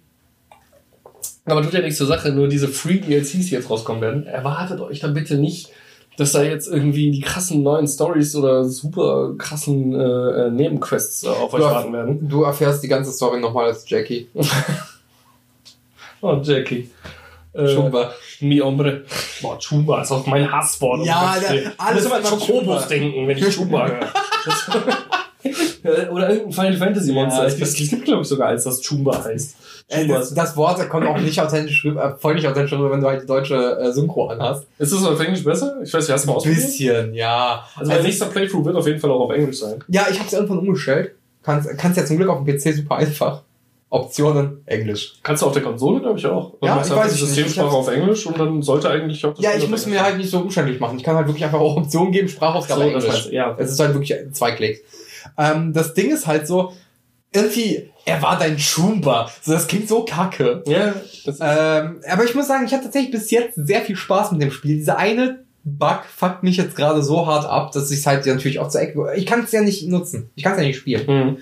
Aber tut ja nichts zur Sache, nur diese Free DLCs, die jetzt rauskommen werden, erwartet euch dann bitte nicht, dass da jetzt irgendwie die krassen neuen Stories oder super krassen äh, Nebenquests äh, auf euch Ja. warten werden. Du erfährst die ganze Story nochmal als Jackie. Oh, Jackie. Äh, Schumba. Mi hombre. Boah, Chumba ist auch mein Hasswort. Ja, Das- der- ich alles muss immer an über Chocobos Chumba. denken, wenn ich Chumba höre. Das- Oder irgendein Final Fantasy Monster. Ja, es gibt, es gibt glaube ich, sogar eins, das Chumba heißt. Äh, Chumba das, das Wort kommt auch nicht authentisch rüber, äh, voll nicht authentisch rüber, wenn du halt die deutsche äh, Synchro anhast. ist das auf Englisch besser? Ich weiß nicht, hast du mal Ein ausprobiert? bisschen, ja. Also mein nächster Playthrough wird auf jeden Fall auch auf Englisch sein. Ja, ich hab's irgendwann umgestellt. Kannst, kannst ja zum Glück auf dem PC super einfach. Optionen, Englisch. Kannst du auf der Konsole, glaube ich, auch. Ja, ich weiß nicht. Systemsprache Ich hab's- auf Englisch und dann sollte eigentlich auch das Ja, Spiel ich muss mir halt nicht so umständlich machen. Ich kann halt wirklich einfach auch Optionen geben, Sprachausgabe So, das Englisch. meinst du, ja. Es ist halt wirklich zwei Klicks. Ähm, das Ding ist halt so, irgendwie, er war dein Schumba. So, das klingt so kacke. Ja, das ist, Ähm, aber ich muss sagen, ich hatte tatsächlich bis jetzt sehr viel Spaß mit dem Spiel. Dieser eine Bug fuckt mich jetzt gerade so hart ab, dass ich es halt natürlich auch zur Ecke. Ich kann es ja nicht nutzen. Ich kann es ja nicht spielen. Mhm.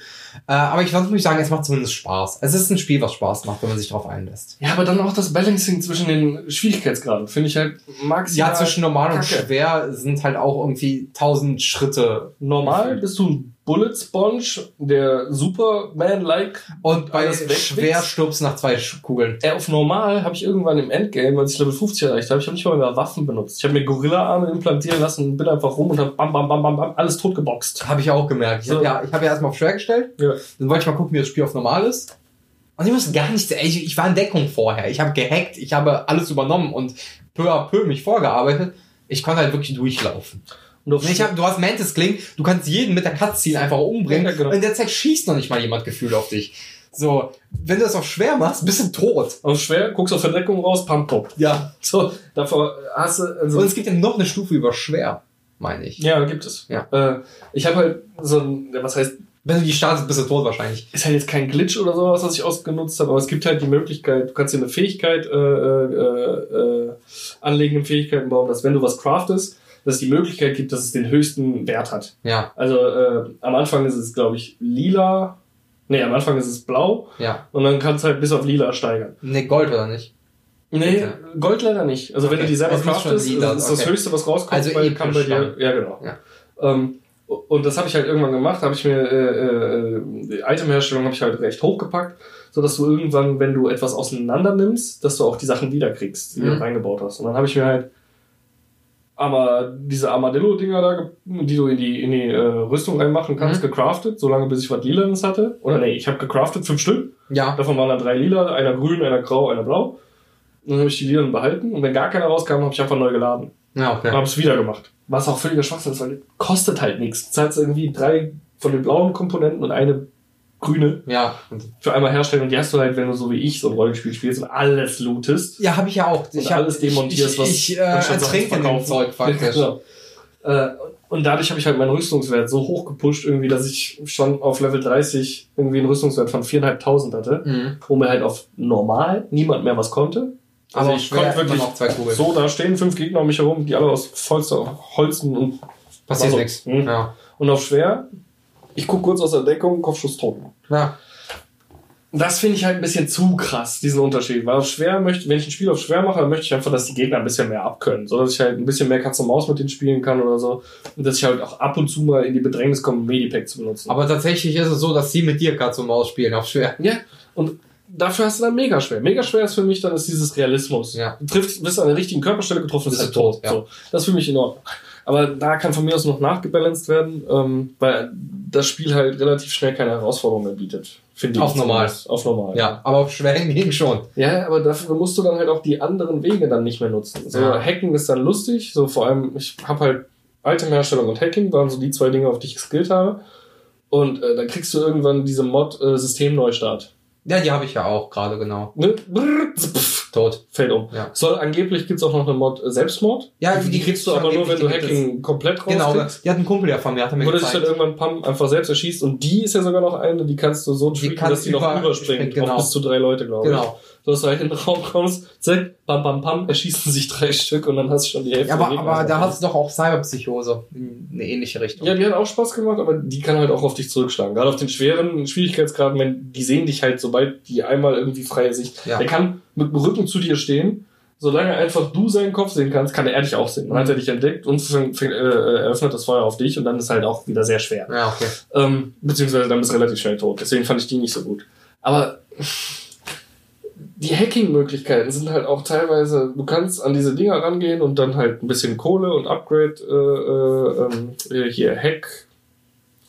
Äh, aber ich muss sagen, es macht zumindest Spaß. Es ist ein Spiel, was Spaß macht, wenn man sich darauf einlässt. Ja, aber dann auch das Balancing zwischen den Schwierigkeitsgraden finde ich halt maximal. Ja, zwischen normal und Kacke. schwer sind halt auch irgendwie tausend Schritte. Normal bist du ein Bullet Sponge, der Superman-like. Und bei Alles wegwichst. schwer stirbst nach zwei Kugeln. Äh, auf normal habe ich irgendwann im Endgame, als ich Level 50 erreicht habe, ich habe nicht mal mehr Waffen benutzt. Ich habe mir Gorilla-Arme implantieren lassen und bin einfach rum und habe bam, bam, bam, bam, bam, alles totgeboxt. Habe ich auch gemerkt. Ich So. habe ja, ich hab ja erstmal auf schwer gestellt. Ja. Dann wollte ich mal gucken, wie das Spiel auf normal ist. Und ich musste gar nichts, ich, ich war in Deckung vorher. Ich habe gehackt, ich habe alles übernommen und peu à peu mich vorgearbeitet. Ich konnte halt wirklich durchlaufen. Und auf Und ich hab, du hast Mantis Kling, du kannst jeden mit der Cutscene einfach umbringen. Ja, genau. Und in der Zeit schießt noch nicht mal jemand gefühlt auf dich. So, wenn du das auf schwer machst, bist du tot. auf schwer, guckst auf Verdeckung raus, pam, pop. Ja. So, davor hast du, also. Und es gibt ja noch eine Stufe über schwer, meine ich. ja, gibt es. Ja. Äh, ich habe halt so ein, was heißt, Wenn du die startest, bist du tot wahrscheinlich. ist halt jetzt kein Glitch oder sowas, was ich ausgenutzt habe, aber es gibt halt die Möglichkeit, du kannst dir eine Fähigkeit äh, äh, äh, anlegen im Fähigkeitenbaum, dass wenn du was craftest, dass es die Möglichkeit gibt, dass es den höchsten Wert hat. Ja, Also äh, am Anfang ist es, glaube ich, lila. Nee, am Anfang ist es blau ja. und dann kannst du halt bis auf lila steigern. Ne, Gold oder nicht? Nee, Okay. Gold leider nicht. Also wenn Okay. du die selber Also craftest, ist das okay. höchste, was rauskommt, Also bei, kann bei dir. Ja, genau. Ja. Ähm, und das habe ich halt irgendwann gemacht, habe ich mir äh, äh, die Itemherstellung habe ich halt recht hochgepackt, so dass du irgendwann, wenn du etwas auseinander nimmst, dass du auch die Sachen wiederkriegst, die Mhm. du reingebaut hast. Und dann habe ich mir halt aber diese Armadillo-Dinger da, die du in die, in die äh, Rüstung reinmachen kannst, Mhm. gecraftet, solange bis ich was Lilanes hatte. Oder nee, ich habe gecraftet fünf Stück. Ja. Davon waren dann drei lila, einer grün, einer grau, einer blau. Und dann habe ich die lilanen behalten. Und wenn gar keiner rauskam, habe ich einfach neu geladen. Ja, Und okay. habe es wieder gemacht. Was auch völliger Schwachsinn ist, weil kostet halt nichts. Du zahlst irgendwie drei von den blauen Komponenten und eine grüne Ja. Und- für einmal herstellen. Und die hast du halt, wenn du so wie ich so ein Rollenspiel spielst und alles lootest. Ja, habe ich ja auch. Und Ich hab, alles demontierst, ich, was ich, ich äh, dem verkaufen. Zeug faktisch. Genau. Äh, und dadurch habe ich halt meinen Rüstungswert so hoch gepusht, irgendwie, dass ich schon auf Level 30 irgendwie einen Rüstungswert von 4.500 hatte, Mhm. wo mir halt auf normal niemand mehr was konnte. Also Aber ich konnte wirklich so da stehen, fünf Gegner um mich herum, die alle aus vollster Holzen und Passiert Also, nichts. mhm. Ja. Und auf schwer, ich guck kurz aus der Deckung, Kopfschuss tot. Ja. Das finde ich halt ein bisschen zu krass, diesen Unterschied. Weil auf schwer möchte, wenn ich ein Spiel auf schwer mache, dann möchte ich einfach, dass die Gegner ein bisschen mehr abkönnen. So dass ich halt ein bisschen mehr Katz und Maus mit denen spielen kann oder so. Und dass ich halt auch ab und zu mal in die Bedrängnis komme, Medipack zu benutzen. Aber tatsächlich ist es so, dass sie mit dir Katz und Maus spielen auf schwer. ja, und dafür hast du dann mega schwer. Mega schwer ist für mich dann ist dieses Realismus. Ja. Du triffst, bist an der richtigen Körperstelle getroffen, du halt tot. tot, ja. So. Das ist für mich in Ordnung. Aber da kann von mir aus noch nachgebalanced werden, ähm, weil das Spiel halt relativ schnell keine Herausforderung mehr bietet. Finde ich. Auf normal. Auf normal. Ja, aber auf schwer hingegen schon. Ja, aber dafür musst du dann halt auch die anderen Wege dann nicht mehr nutzen. So, Ja. Hacken ist dann lustig, so vor allem, ich habe halt Itemherstellung und Hacking, waren so die zwei Dinge, auf die ich geskillt habe. Und äh, dann kriegst du irgendwann diese Mod äh, Systemneustart. Ja, die habe ich ja auch gerade, genau. Ne? Brrr, pff, Tot. fällt um. Ja. Soll angeblich gibt's auch noch eine Mod äh, Selbstmord. Ja, die, die kriegst du aber nur, wenn du angeblich, die gibt Hacking komplett Genau, rauskriegst. die hat einen Kumpel ja von mir, hat er mir Wo du dich dann gezeigt. irgendwann pam, einfach selbst erschießt und die ist ja sogar noch eine, die kannst du so kann dass die noch über- überspringt. genau. Bis zu drei Leute, glaube ich. Genau. Dass du halt in den Raum kommst, zack, pam, pam, pam, erschießen sich drei Stück und dann hast du schon die Hälfte Ja, aber, aber da hast du doch auch Cyberpsychose in eine ähnliche Richtung. Ja, die hat auch Spaß gemacht, aber die kann halt auch auf dich zurückschlagen. Gerade auf den schweren Schwierigkeitsgraden, wenn die sehen dich halt, sobald die einmal irgendwie freie Sicht. Ja. Der kann mit dem Rücken zu dir stehen, solange einfach du seinen Kopf sehen kannst, kann er dich auch sehen. Dann Mhm. hat er dich entdeckt und fäng, fäng, äh, eröffnet das Feuer auf dich und dann ist halt auch wieder sehr schwer. Ja, okay. Ähm, beziehungsweise dann bist du relativ schnell tot. Deswegen fand ich die nicht so gut. Aber die Hacking-Möglichkeiten sind halt auch teilweise, du kannst an diese Dinger rangehen und dann halt ein bisschen Kohle und Upgrade, äh, äh, ähm, äh, hier Hack,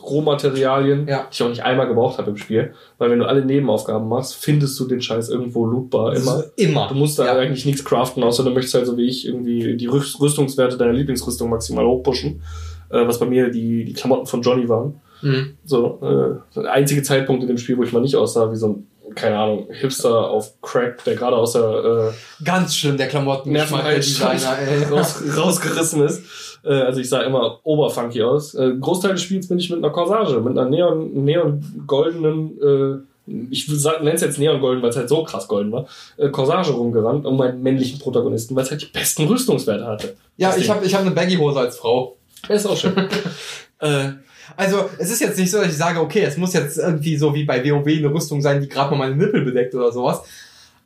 Rohmaterialien, Ja. die ich auch nicht einmal gebraucht habe im Spiel. Weil wenn du alle Nebenaufgaben machst, findest du den Scheiß irgendwo lootbar immer. Immer. Du musst da Ja. eigentlich nichts craften, außer du möchtest halt so wie ich irgendwie die Rüst- Rüstungswerte deiner Lieblingsrüstung maximal hochpushen. Äh, was bei mir die, die Klamotten von Johnny waren. Mhm. So, äh, der einzige Zeitpunkt in dem Spiel, wo ich mal nicht aussah wie so ein keine Ahnung, Hipster auf Crack, der gerade aus der Ganz schlimm, der Klamotten äh, Nervenheilstand ey. raus, rausgerissen ist. Äh, also ich sah immer oberfunky aus. Äh, Großteil des Spiels bin ich mit einer Corsage, mit einer neon, neon goldenen, äh, ich nenne es jetzt neon golden, weil es halt so krass golden war, äh, Corsage rumgerannt um meinen männlichen Protagonisten, weil es halt die besten Rüstungswerte hatte. Ja, ich habe ich hab eine Baggy-Hose als Frau. Ist auch schön. äh, Also, es ist jetzt nicht so, dass ich sage, okay, es muss jetzt irgendwie so wie bei WoW eine Rüstung sein, die gerade mal meine Nippel bedeckt oder sowas.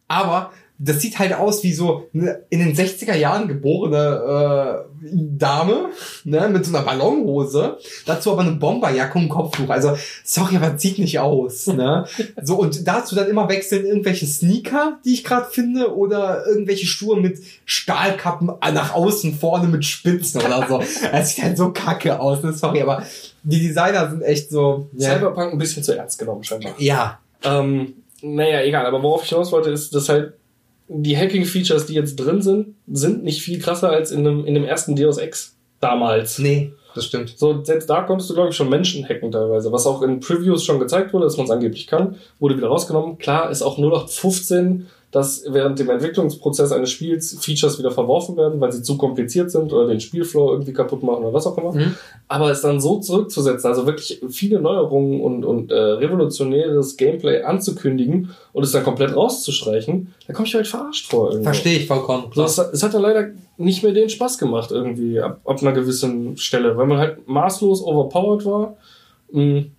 Aber das sieht halt aus wie so eine in den 60er Jahren geborene äh, Dame, ne, mit so einer Ballonhose, dazu aber eine Bomberjacke und ein Kopftuch. Also, sorry, aber das sieht nicht aus, ne? So, und dazu dann immer wechseln irgendwelche Sneaker, die ich gerade finde, oder irgendwelche Schuhe mit Stahlkappen nach außen vorne mit Spitzen oder so. Das sieht halt so kacke aus, ne? Sorry, aber die Designer sind echt so. Cyberpunk ein bisschen zu ernst genommen, scheinbar. Ja. Ähm, naja, egal, aber worauf ich hinaus wollte, ist, dass halt die Hacking-Features, die jetzt drin sind, sind nicht viel krasser als in dem, in dem ersten Deus Ex damals. Nee, das stimmt. So, selbst da konntest du, glaube ich, schon Menschen hacken teilweise. Was auch in Previews schon gezeigt wurde, dass man es angeblich kann, wurde wieder rausgenommen. Klar ist auch 0815, dass während dem Entwicklungsprozess eines Spiels Features wieder verworfen werden, weil sie zu kompliziert sind oder den Spielflow irgendwie kaputt machen oder was auch immer. Mhm. Aber es dann so zurückzusetzen, also wirklich viele Neuerungen und, und äh, revolutionäres Gameplay anzukündigen und es dann komplett rauszustreichen, da komme ich halt verarscht vor. Irgendwo. Verstehe ich vollkommen. So, es, es hat dann leider nicht mehr den Spaß gemacht irgendwie ab, ab einer gewissen Stelle, weil man halt maßlos overpowered war. Hm,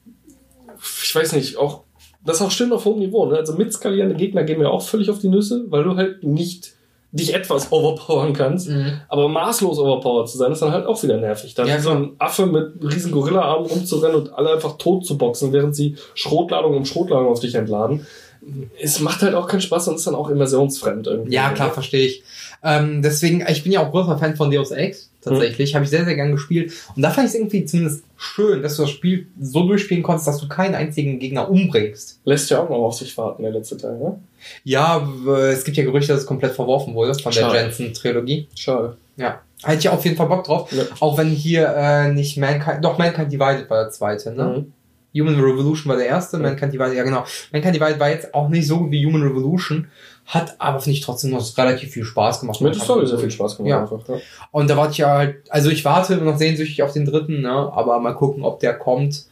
Ich weiß nicht, auch das ist auch schön auf hohem Niveau. Ne? Also mitskalierende Gegner gehen mir auch völlig auf die Nüsse, weil du halt nicht dich etwas overpowern kannst. Mhm. Aber maßlos overpowered zu sein, ist dann halt auch wieder nervig. Dann Ja, so ein Affe mit riesen Gorilla-Armen rumzurennen und alle einfach tot zu boxen, während sie Schrotladung um Schrotladung auf dich entladen. Es macht halt auch keinen Spaß und ist dann auch immersionsfremd irgendwie. Ja, klar, verstehe ich. Ähm, deswegen, ich bin ja auch großer Fan von Deus Ex, tatsächlich. Habe ich sehr, sehr gern gespielt. Und da fand ich es irgendwie zumindest schön, dass du das Spiel so durchspielen konntest, dass du keinen einzigen Gegner umbringst. Lässt ja auch noch auf sich warten, der letzte Teil, ne? Ja, es gibt ja Gerüchte, dass es komplett verworfen wurde von der Schade. Jensen-Trilogie. Schade. Ja. Hätte ich auf jeden Fall Bock drauf. Ja. Auch wenn hier äh, nicht Mankind, doch Mankind Divided war der zweite, ne? Mhm. Human Revolution war der erste. Mankind Divided, ja genau. Mankind Divided war jetzt auch nicht so wie Human Revolution, hat aber, finde ich, trotzdem noch relativ viel Spaß gemacht. Mit der Story sehr viel Spaß gemacht Ja. einfach. Ja. Und da warte ich ja halt, also ich warte noch sehnsüchtig auf den dritten, ne? aber mal gucken, ob der kommt.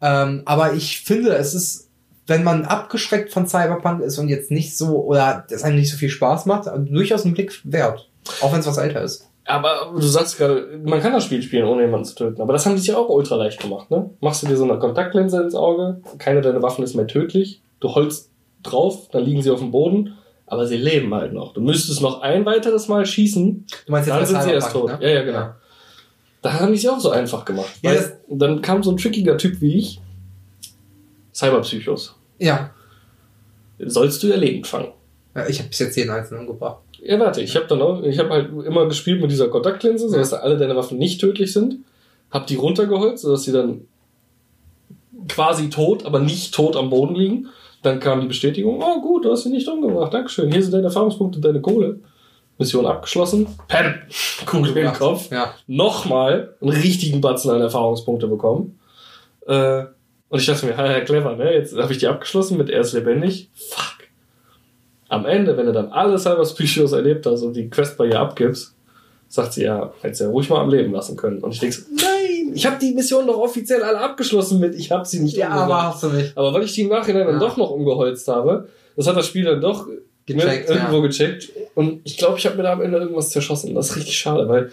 Ähm, aber ich finde, es ist, wenn man abgeschreckt von Cyberpunk ist und jetzt nicht so, oder das einem nicht so viel Spaß macht, durchaus einen Blick wert. Auch wenn es was älter ist. Aber du sagst gerade, man kann das Spiel spielen, ohne jemanden zu töten. Aber das haben die sich ja auch ultra leicht gemacht, ne? Machst du dir so eine Kontaktlinse ins Auge, keine deiner Waffen ist mehr tödlich, du holst drauf, dann liegen sie auf dem Boden, aber sie leben halt noch. Du müsstest noch ein weiteres Mal schießen, Du meinst dann bei sind sie erst tot. Cyberpunk, Ja, ja, genau. Da haben die es ja auch so einfach gemacht. Ja, Weil dann kam so ein trickiger Typ wie ich, Cyberpsychos. Ja. Sollst du ihr Leben fangen. ja. Ich habe bis jetzt jeden einzelnen umgebracht. Ja, warte, ich habe dann auch, ich habe halt immer gespielt mit dieser Kontaktlinse, sodass da alle deine Waffen nicht tödlich sind. Hab die runtergeholt, sodass sie dann quasi tot, aber nicht tot am Boden liegen. Dann kam die Bestätigung, oh gut, du hast sie nicht umgebracht, Dankeschön, hier sind deine Erfahrungspunkte, deine Kohle. Mission abgeschlossen, Pam, Kugel im Kopf. Ja. Nochmal einen richtigen Batzen an Erfahrungspunkte bekommen. Äh, und ich dachte mir, ja, clever, ne? Jetzt habe ich die abgeschlossen mit er ist lebendig. Fuck. Am Ende, wenn du dann alle Cyberspecios erlebt hast und die Quest bei ihr abgibst, sagt sie, ja, hättest ja ruhig mal am Leben lassen können. Und ich denke so, nein, ich habe die Mission doch offiziell alle abgeschlossen mit, ich habe sie nicht Ja, umgebracht. aber hast du nicht. Aber weil ich die im Nachhinein dann Ja. doch noch umgeholzt habe, das hat das Spiel dann doch Gecheckt, ne, irgendwo ja. gecheckt. Und ich glaube, ich habe mir da am Ende irgendwas zerschossen. Das ist richtig schade, weil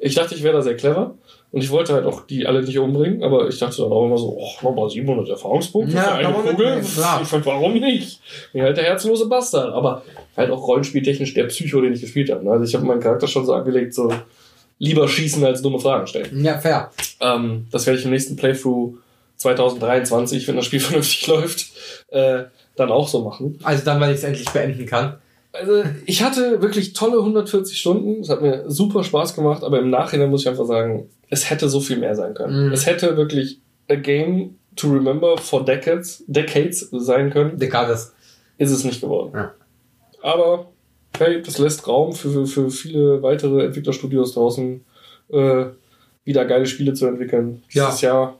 ich dachte, ich wäre da sehr clever. Und ich wollte halt auch die alle nicht umbringen, aber ich dachte dann auch immer so, oh, nochmal 700 Erfahrungspunkte Ja, für eine Kugel. Ich fand, warum nicht? Bin halt der herzlose Bastard. Aber halt auch rollenspieltechnisch der Psycho, den ich gespielt habe. Also ich habe meinen Charakter schon so angelegt, so lieber schießen als dumme Fragen stellen. Ja, fair. Ähm, das werde ich im nächsten Playthrough 2023, wenn das Spiel vernünftig läuft, äh, dann auch so machen. Also dann, wenn ich es endlich beenden kann. Also ich hatte wirklich tolle 140 Stunden. Es hat mir super Spaß gemacht, aber im Nachhinein muss ich einfach sagen, es hätte so viel mehr sein können. Mhm. Es hätte wirklich a game to remember for decades, decades sein können. Dekades. Ist es nicht geworden. Ja. Aber hey, das lässt Raum für, für, viele weitere Entwicklerstudios draußen, äh, wieder geile Spiele zu entwickeln. Ja. Dieses Jahr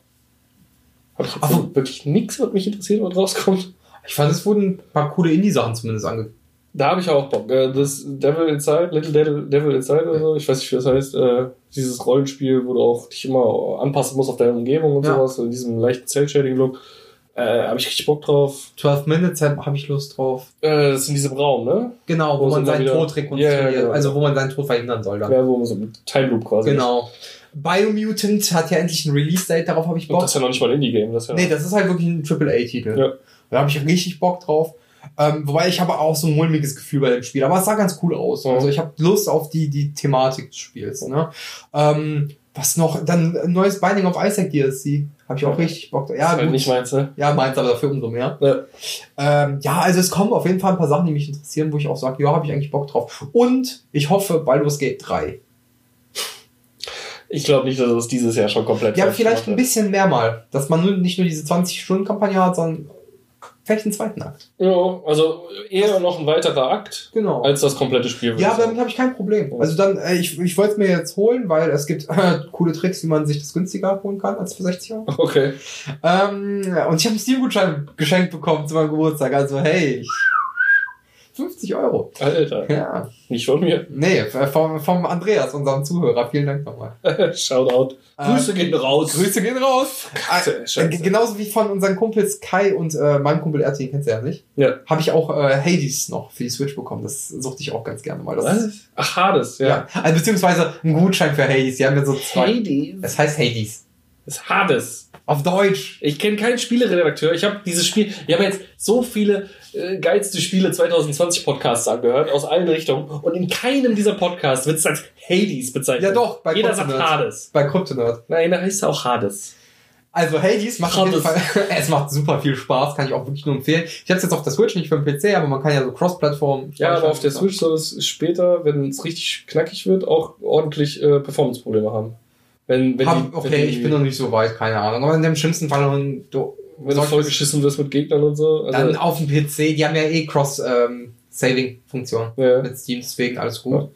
habe ich Aber- wirklich nichts, was mich interessiert, was rauskommt. Ich fand, es wurden ein paar coole Indie-Sachen zumindest ange... Da habe ich auch Bock. Äh, Das Devil Inside, Little Devil, Devil Inside oder so, ich weiß nicht, wie das heißt, äh, dieses Rollenspiel, wo du auch dich immer anpassen musst auf deine Umgebung und Ja. sowas, in diesem leichten Cell-Shading-Look. Äh, habe ich richtig Bock drauf. 12 Minutes habe ich Lust drauf. Äh, das ist in diesem Raum, ne? Genau, wo, Wo man sind seinen wieder? Tod rekonstruiert. Ja, genau. Also wo man seinen Tod verhindern soll dann. Ja, wo man so mit Time Loop quasi. Genau. Biomutant hat ja endlich ein Release-Date, darauf habe ich Und Bock. das ist ja noch nicht mal ein Indie-Game, das ja. Nee, das ist halt wirklich ein AAA-Titel. Ja. Da habe ich richtig Bock drauf. Ähm, wobei ich habe auch so ein mulmiges Gefühl bei dem Spiel. Aber es sah ganz cool aus. Ja. Also ich habe Lust auf die, die Thematik des Spiels. Ne? Ähm, was noch? Dann ein neues Binding of Isaac DLC. Habe ich auch richtig Bock drauf. das Ja, halt gut. nicht meins, ne? Ja, meins aber dafür umso mehr. Ja. Ähm, ja, also es kommen auf jeden Fall ein paar Sachen, die mich interessieren, wo ich auch sage, ja, habe ich eigentlich Bock drauf. Und ich hoffe, Baldur's Gate 3. Ich glaube nicht, dass es dieses Jahr schon komplett Ja, vielleicht ein bisschen mehr mal. Dass man nur, nicht nur diese 20-Stunden-Kampagne hat, sondern vielleicht einen zweiten Akt. Ja, also eher noch ein weiterer Akt Genau. als das komplette Spiel. Ja, ich damit habe ich kein Problem. Also dann, äh, ich, ich wollte es mir jetzt holen, weil es gibt äh, coole Tricks, wie man sich das günstiger holen kann als für 60 Euro. Okay. Ähm, und ich habe einen Steam-Gutschein geschenkt bekommen zu meinem Geburtstag. Also hey, 50 Euro. Alter. Ja. Nicht von mir. Nee, äh, vom, vom Andreas, unserem Zuhörer. Vielen Dank nochmal. Shoutout. Ähm, Grüße gehen raus. Grüße gehen raus. Äh, Scheiße. genauso wie von unseren Kumpels Kai und äh, meinem Kumpel RT, kennst du ja nicht. Ja. Habe ich auch äh, Hades noch für die Switch bekommen. Das suchte ich auch ganz gerne mal. Das Was? Ach, Hades, ja. Ja. Also beziehungsweise ein Gutschein für Hades. Die haben ja so zwei. Hades. Es heißt Hades. Das ist Hades. Auf Deutsch. Ich kenne keinen Spieleredakteur. Ich habe dieses Spiel, ich habe jetzt so viele äh, geilste Spiele 2020 Podcasts angehört aus allen Richtungen und in keinem dieser Podcasts wird es als Hades bezeichnet. Ja, doch, bei Jeder sagt. Hades. Bei Kryptonerd. Nein, da heißt es auch Hades. Also Hades macht auf jeden Fall, Hades. es macht super viel Spaß, kann ich auch wirklich nur empfehlen. Ich habe es jetzt auf der Switch, nicht für den PC, aber man kann ja so Cross-Plattform. Ja, aber auf der Switch soll es später, wenn es richtig knackig wird, auch ordentlich äh, Performance-Probleme haben. Wenn, wenn Hab, die, okay, wenn die, ich bin noch nicht so weit, keine Ahnung. Aber in dem schlimmsten Fall dann, du, wenn du solltest- voll geschissen wirst mit Gegnern und so. Also, dann auf dem PC, die haben ja eh Cross-Saving-Funktion. ja. mit Steam, deswegen alles gut.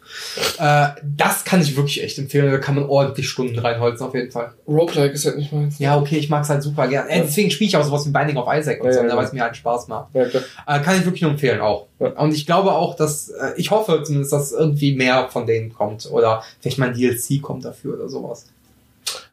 Äh, das kann ich wirklich echt empfehlen. Da kann man ordentlich Stunden reinholzen, auf jeden Fall. Roguelike ist halt nicht meins. Ja, okay, ich mag's halt super gern. Äh, Ja. deswegen spiele ich auch sowas wie Binding of Isaac und Ja, so, ja, ne, ja. weil es mir halt Spaß macht. Ja. Äh, kann ich wirklich nur empfehlen auch. Ja. Und ich glaube auch, dass, äh, ich hoffe zumindest, dass irgendwie mehr von denen kommt. Oder vielleicht mal ein DLC kommt dafür oder sowas.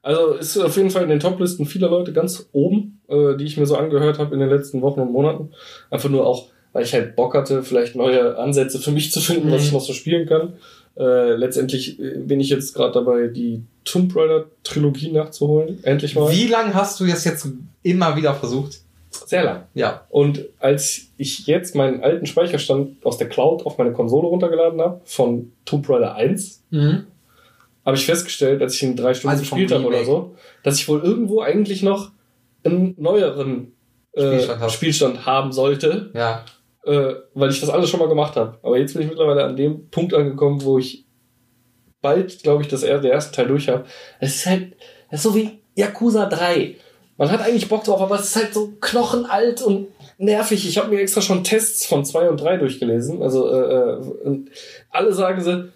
Also ist auf jeden Fall in den Top-Listen vieler Leute ganz oben, äh, die ich mir so angehört habe in den letzten Wochen und Monaten. Einfach nur auch, weil ich halt Bock hatte, vielleicht neue Ansätze für mich zu finden, was Mhm. ich noch so spielen kann. Äh, letztendlich äh, bin ich jetzt gerade dabei, die Tomb Raider Trilogie nachzuholen. Endlich mal. Wie lange hast du das jetzt immer wieder versucht? Sehr lang. Ja. Und als ich jetzt meinen alten Speicherstand aus der Cloud auf meine Konsole runtergeladen habe, von Tomb Raider 1, Mhm. Habe ich festgestellt, als ich ihn drei Stunden Also gespielt habe oder so, dass ich wohl irgendwo eigentlich noch einen neueren äh, Spielstand. Spielstand haben sollte, Ja. äh, weil ich das alles schon mal gemacht habe. Aber jetzt bin ich mittlerweile an dem Punkt angekommen, wo ich bald, glaube ich, das er der erste Teil durch habe. Es ist halt, es ist so wie Yakuza 3. Man hat eigentlich Bock drauf, aber es ist halt so knochenalt und nervig. Ich habe mir extra schon Tests von 2 und 3 durchgelesen. Also äh, äh, alle sagen sie,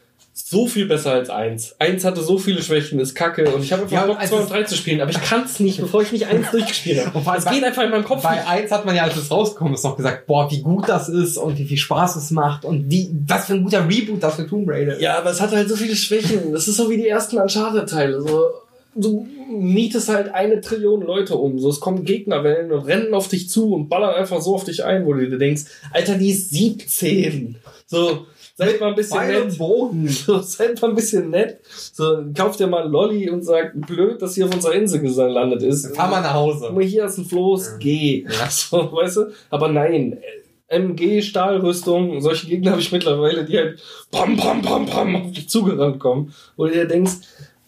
so viel besser als 1. 1 hatte so viele Schwächen, ist kacke. Und ich habe einfach Ja, Bock, also 2 es- und 3 zu spielen. Aber ich kann es nicht, bevor ich nicht 1 durchgespielt habe. Es geht einfach in meinem Kopf Bei nicht. 1 hat man ja, als es rausgekommen ist, noch gesagt, boah, wie gut das ist und wie viel Spaß es macht und wie, was für ein guter Reboot das für Tomb Raider ist. Ja, aber es hat halt so viele Schwächen. Das ist so wie die ersten Uncharted-Teile. So, du mietest halt eine Trillion Leute um. So, es kommen Gegnerwellen und rennen auf dich zu und ballern einfach so auf dich ein, wo du dir denkst, Alter, die ist 17. So, seid mal ein bisschen und nett. Bogen. So, seid mal ein bisschen nett. So, kauft dir mal einen Lolli und sagt, blöd, dass hier auf unserer Insel gelandet ist. Fahr mal nach Hause. Guck mal, hier ist ein Floß, geh. So, weißt du? Aber nein, MG, Stahlrüstung, solche Gegner habe ich mittlerweile, die halt pam, pam, pam, pam auf dich zugerannt kommen. Wo du dir denkst,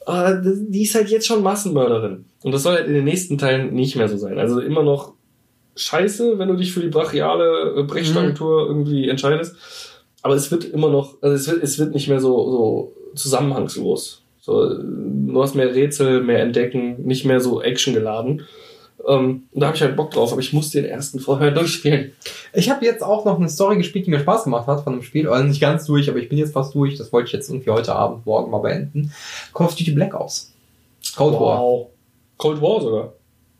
ah, die ist halt jetzt schon Massenmörderin. Und das soll halt in den nächsten Teilen nicht mehr so sein. Also immer noch scheiße, wenn du dich für die brachiale äh, Brechstangentour irgendwie entscheidest. Aber es wird immer noch, also es wird, es wird nicht mehr so, so zusammenhangslos. So, du hast mehr Rätsel, mehr Entdecken, nicht mehr so Action geladen. Ähm, und da habe ich halt Bock drauf, aber ich muss den ersten vorher durchspielen. Ich habe jetzt auch noch eine Story gespielt, die mir Spaß gemacht hat von einem Spiel. Also nicht ganz durch, aber ich bin jetzt fast durch. Das wollte ich jetzt irgendwie heute Abend, morgen mal beenden. Call of Duty Black Ops. Cold War. Wow. Cold War sogar.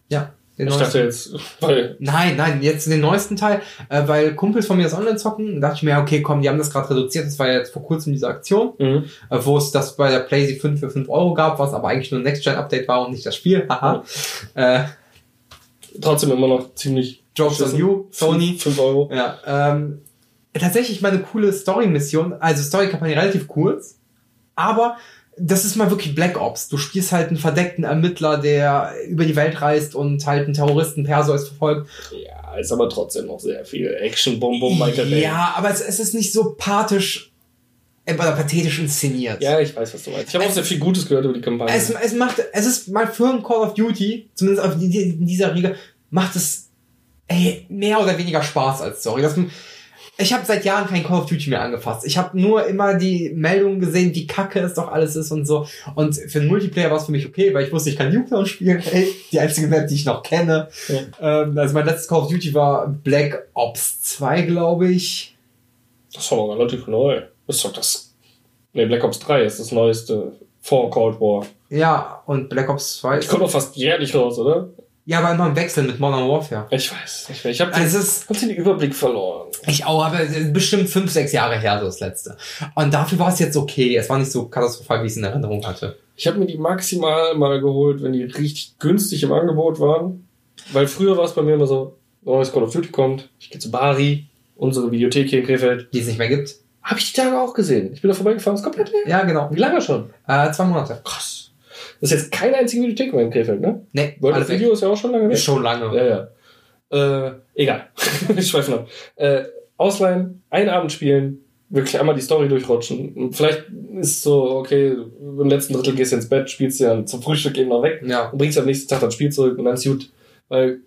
Ja. Den Ich dachte jetzt, weil Nein, nein, jetzt den neuesten Teil, äh, weil Kumpels von mir das online zocken, dachte ich mir, okay, komm, die haben das gerade reduziert, das war ja jetzt vor kurzem diese Aktion, mhm. äh, wo es das bei der PlayStation 5 für 5 Euro gab, was aber eigentlich nur ein Next-Gen-Update war und nicht das Spiel, haha. Äh, trotzdem immer noch ziemlich Jokes on you, Sony. 5 Euro. Ja, ähm, tatsächlich mal eine coole Story-Mission, also Story-Kampagne relativ kurz, aber das ist mal wirklich Black Ops. Du spielst halt einen verdeckten Ermittler, der über die Welt reist und halt einen Terroristen Perseus verfolgt. Ja, ist aber trotzdem noch sehr viel Action, Michael Bay. Ja, aber es, es ist nicht so pathisch äh, oder pathetisch inszeniert. Ja, ich weiß, was du meinst. Ich habe auch sehr viel Gutes gehört über die Kampagne. Es, es macht, es ist mal für ein Call of Duty, zumindest auf die, die, in dieser Riege, macht es ey, mehr oder weniger Spaß als Story. Das, ich habe seit Jahren kein Call of Duty mehr angefasst. Ich habe nur immer die Meldungen gesehen, wie kacke es doch alles ist und so. Und für den Multiplayer war es für mich okay, weil ich wusste, ich kann Nuketown spielen. Ey, die einzige Map, die ich noch kenne. Ähm, also mein letztes Call of Duty war Black Ops 2, glaube ich. das war noch relativ neu. Das ist doch das. Nee, Black Ops 3 ist das neueste vor Cold War. Ja, und Black Ops 2 Ich komme doch fast jährlich raus, oder? Ja, aber immer im Wechsel mit Modern Warfare. Ich weiß nicht mehr. Ich habe Also den, hab den Überblick verloren. Ich auch, aber bestimmt fünf, sechs Jahre her, so das letzte. Und dafür war es jetzt okay. Es war nicht so katastrophal, wie ich es in Erinnerung hatte. Ich habe mir die maximal mal geholt, wenn die richtig günstig im Angebot waren. Weil früher war es bei mir immer so, neues Call of Duty kommt, ich gehe zu Bari, unsere Videothek hier in Krefeld. Die es nicht mehr gibt. Habe ich die Tage auch gesehen. Ich bin da vorbeigefahren, ist komplett leer. Ja, genau. Wie lange schon? Äh, zwei Monate. Krass. Das ist jetzt keine einzige Videothek mehr in Krefeld, ne? Nee, World of Video ist ja auch schon lange weg. Schon lange. Ja, ja. Äh, egal. Wir schweifen ab. Äh, ausleihen, einen Abend spielen, wirklich einmal die Story durchrutschen. Und Vielleicht ist es so, okay, im letzten Drittel gehst du ins Bett, spielst dann zum Frühstück eben noch weg Ja. und bringst am nächsten Tag das Spiel zurück und dann ist gut. Weil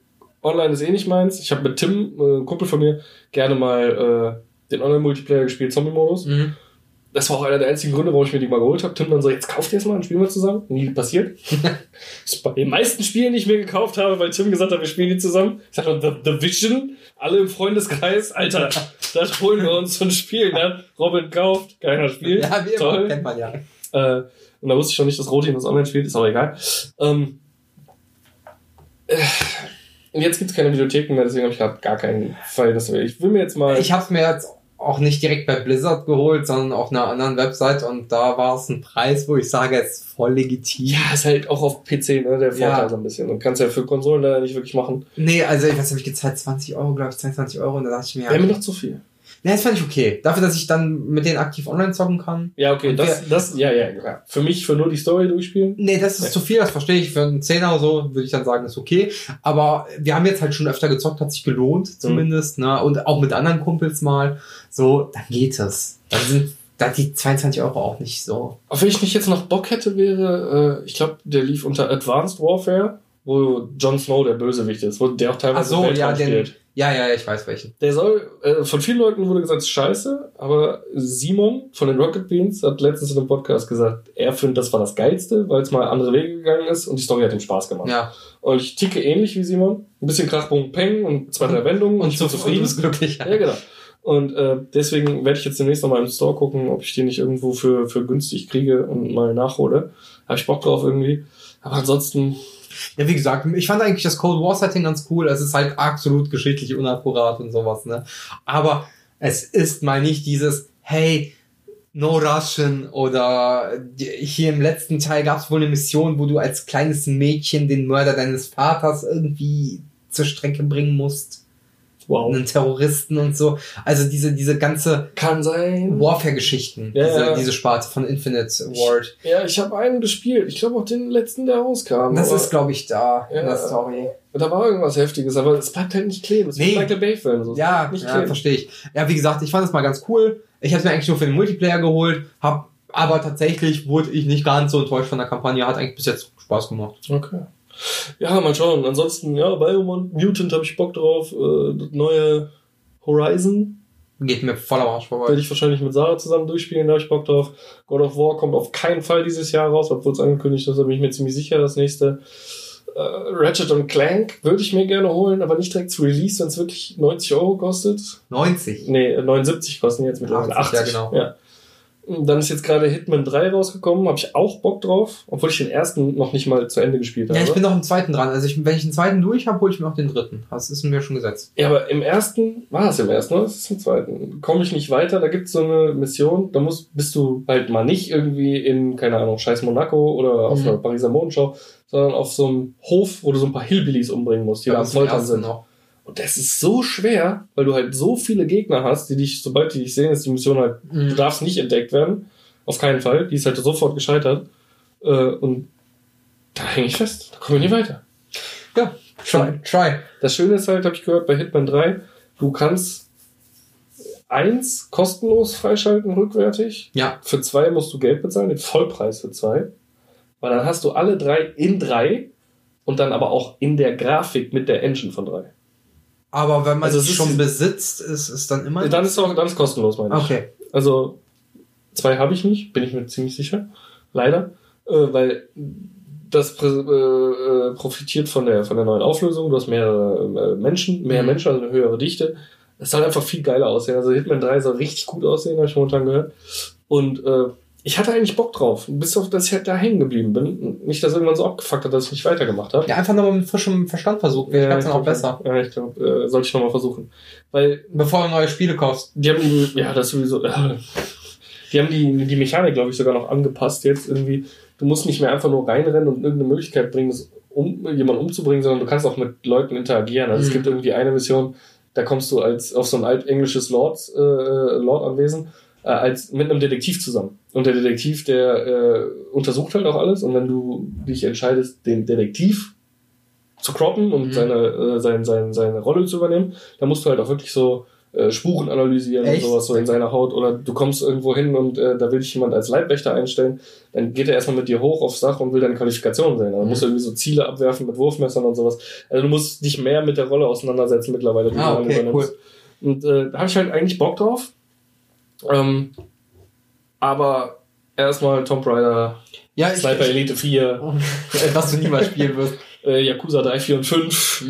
online ist eh nicht meins. Ich habe mit Tim, äh, Kumpel von mir, gerne mal äh, den Online-Multiplayer gespielt, Zombie-Modus. Mhm. Das war auch einer der einzigen Gründe, warum ich mir die mal geholt habe. Tim dann so, jetzt kauft ihr es mal und spielen wir zusammen. Nie passiert. ist bei den meisten Spielen, die ich mir gekauft habe, weil Tim gesagt hat, wir spielen die zusammen. Ich sagte, The Division, alle im Freundeskreis, Alter, das holen wir uns und spielen. Ne? Robin kauft, keiner spielt. Ja, wie immer. Toll. Kennt man ja. Äh, und da wusste ich schon nicht, dass Rotin das online spielt, ist aber egal. Ähm, äh, und jetzt gibt's keine Videotheken mehr, deswegen habe ich gerade gar keinen Fall. Ich will mir jetzt mal. Ich habe es mir jetzt auch nicht direkt bei Blizzard geholt, sondern auf einer anderen Website und da war es ein Preis, wo ich sage, es ist voll legitim. ja, ist halt auch auf PC, ne, der Vorteil Ja. so ein bisschen. Und kannst ja für Konsolen leider nicht wirklich machen. Nee, also ich weiß, habe ich gezahlt 20 Euro, glaube ich, 22 Euro und da dachte ich mir, Wäre mir ja, noch zu viel. Nee, das fand ich okay. Dafür, dass ich dann mit denen aktiv online zocken kann. Ja, okay, das, das, ja, ja, ja. Für mich, für nur die Story durchspielen. Nee, das ist Nee. zu viel, das verstehe ich. Für einen Zehner oder so würde ich dann sagen, ist okay. Aber wir haben jetzt halt schon öfter gezockt, hat sich gelohnt zumindest. Ne? Und auch mit anderen Kumpels mal. So, dann geht es. Dann sind da die 22 Euro auch nicht so. Auf wen ich nicht jetzt noch Bock hätte, wäre, äh, ich glaube, der lief unter Advanced Warfare, wo Jon Snow der Bösewicht ist, wo der auch Ach teilweise so, Weltraum ja, den, spielt. Ja, ja, ja, ich weiß welchen. Der soll, äh, von vielen Leuten wurde gesagt, scheiße, aber Simon von den Rocket Beans hat letztens in einem Podcast gesagt, er findet, das war das Geilste, weil es mal andere Wege gegangen ist und die Story hat ihm Spaß gemacht. Ja. Und ich ticke ähnlich wie Simon. Ein bisschen Krachbung, Peng und zwei, drei Wendungen und, ich bin zufrieden. bist glücklich. Ja, genau. Und äh, deswegen werde ich jetzt demnächst nochmal im Store gucken, ob ich die nicht irgendwo für, für günstig kriege und mal nachhole. Habe ich Bock drauf irgendwie. Aber ansonsten, Ja, wie gesagt, ich fand eigentlich das Cold War Setting ganz cool. Es ist halt absolut geschichtlich unakkurat und sowas, ne? Aber es ist mal nicht dieses, hey, No Russian oder hier im letzten Teil gab es wohl eine Mission, wo du als kleines Mädchen den Mörder deines Vaters irgendwie zur Strecke bringen musst. Wow. Einen Terroristen und so. Also diese, diese ganze Kann sein. Warfare-Geschichten, Ja, diese, ja. diese Sparte von Infinite Ward. Ja, ich habe einen gespielt. Ich glaube auch den letzten, der rauskam. Das ist, glaube ich, da in Ja. der Story. da war irgendwas Heftiges, aber es bleibt halt nicht kleben. Es ist Nee. Michael Bay-Film. So. Es Ja, nicht ja verstehe ich. Ja, wie gesagt, ich fand es mal ganz cool. Ich habe mir eigentlich nur für den Multiplayer geholt, hab, aber tatsächlich wurde ich nicht ganz so enttäuscht von der Kampagne. Hat eigentlich bis jetzt Spaß gemacht. Okay. Ja, mal schauen. Ansonsten, ja, Biomutant habe ich Bock drauf. Äh, das neue Horizon Geht mir voll am Arsch vorbei. werde ich wahrscheinlich mit Sarah zusammen durchspielen, da habe ich Bock drauf. God of War kommt auf keinen Fall dieses Jahr raus, obwohl es angekündigt ist, da bin ich mir ziemlich sicher, das nächste. Äh, Ratchet und Clank würde ich mir gerne holen, aber nicht direkt zu Release, wenn es wirklich 90 Euro kostet. 90. Nee, äh, 79 kosten jetzt mittlerweile. 80, 80, ja, genau. Ja. Dann ist jetzt gerade Hitman 3 rausgekommen, habe ich auch Bock drauf, obwohl ich den ersten noch nicht mal zu Ende gespielt habe. Ja, ich bin noch im zweiten dran. Also ich, wenn ich den zweiten durch habe, hole ich mir auch den dritten. Das ist mir schon gesetzt. Ja, aber im ersten, war es im ersten oder ist es im zweiten? Komme ich nicht weiter, da gibt's so eine Mission, da musst, bist du halt mal nicht irgendwie in, keine Ahnung, scheiß Monaco oder auf Mhm. einer Pariser Modenschau, sondern auf so einem Hof, wo du so ein paar Hillbillies umbringen musst, die da am das ist Foltern sind. noch. Und das ist so schwer, weil du halt so viele Gegner hast, die dich, sobald die dich sehen, ist die Mission halt, du Mhm. darfst nicht entdeckt werden. Auf keinen Fall. Die ist halt sofort gescheitert. Äh, und da hänge ich fest. Da komme ich nicht weiter. Ja, try, try. Das Schöne ist halt, habe ich gehört, bei Hitman 3, du kannst eins kostenlos freischalten, rückwärtig. Ja. Für zwei musst du Geld bezahlen, den Vollpreis für zwei. Weil dann hast du alle drei in drei und dann aber auch in der Grafik mit der Engine von drei. Aber wenn man Also es es schon besitzt, ist es dann immer. Dann ist auch dann ist kostenlos, meine ich. okay. Also zwei habe ich nicht, bin ich mir ziemlich sicher. Leider. Äh, weil das äh, äh, profitiert von der, von der neuen Auflösung. Du hast mehrere äh, Menschen, mehr Mhm. Menschen, also eine höhere Dichte. Es soll einfach viel geiler aussehen. Also Hitman 3 soll richtig gut aussehen, habe ich momentan gehört. Und äh, ich hatte eigentlich Bock drauf, bis auf dass ich halt da hängen geblieben bin. Nicht, dass irgendwann so abgefuckt hat, dass ich nicht weitergemacht habe. Ja, einfach nochmal mit frischem Verstand versuchen. Ja, ich dann auch besser. Ja, ich glaube, äh, sollte ich nochmal versuchen. Weil Bevor du neue Spiele kaufst. die haben die, ja, das sowieso. Die haben die, die Mechanik, glaube ich, sogar noch angepasst jetzt irgendwie. Du musst nicht mehr einfach nur reinrennen und irgendeine Möglichkeit bringen, um, jemanden umzubringen, sondern du kannst auch mit Leuten interagieren. Also es Mhm. gibt irgendwie eine Mission, da kommst du als auf so ein altenglisches Lord, äh, Lord-Anwesen äh, als mit einem Detektiv zusammen. Und der Detektiv, der äh, untersucht halt auch alles. Und wenn du dich entscheidest, den Detektiv zu croppen und Mhm. seine, äh, sein, sein, seine Rolle zu übernehmen, dann musst du halt auch wirklich so äh, Spuren analysieren Echt? und sowas so in seiner Haut. Oder du kommst irgendwo hin und äh, da will dich jemand als Leibwächter einstellen. Dann geht er erstmal mit dir hoch aufs Dach und will deine Qualifikation sehen. Dann Mhm. musst du irgendwie so Ziele abwerfen mit Wurfmessern und sowas. Also du musst dich mehr mit der Rolle auseinandersetzen mittlerweile, die Ah, du okay, übernimmst. Und äh, da habe ich halt eigentlich Bock drauf. Ähm, aber erstmal Tomb Raider, Ja, ich, Sniper ich, Elite 4, was du niemals spielen wirst. äh, Yakuza 3, 4 und 5.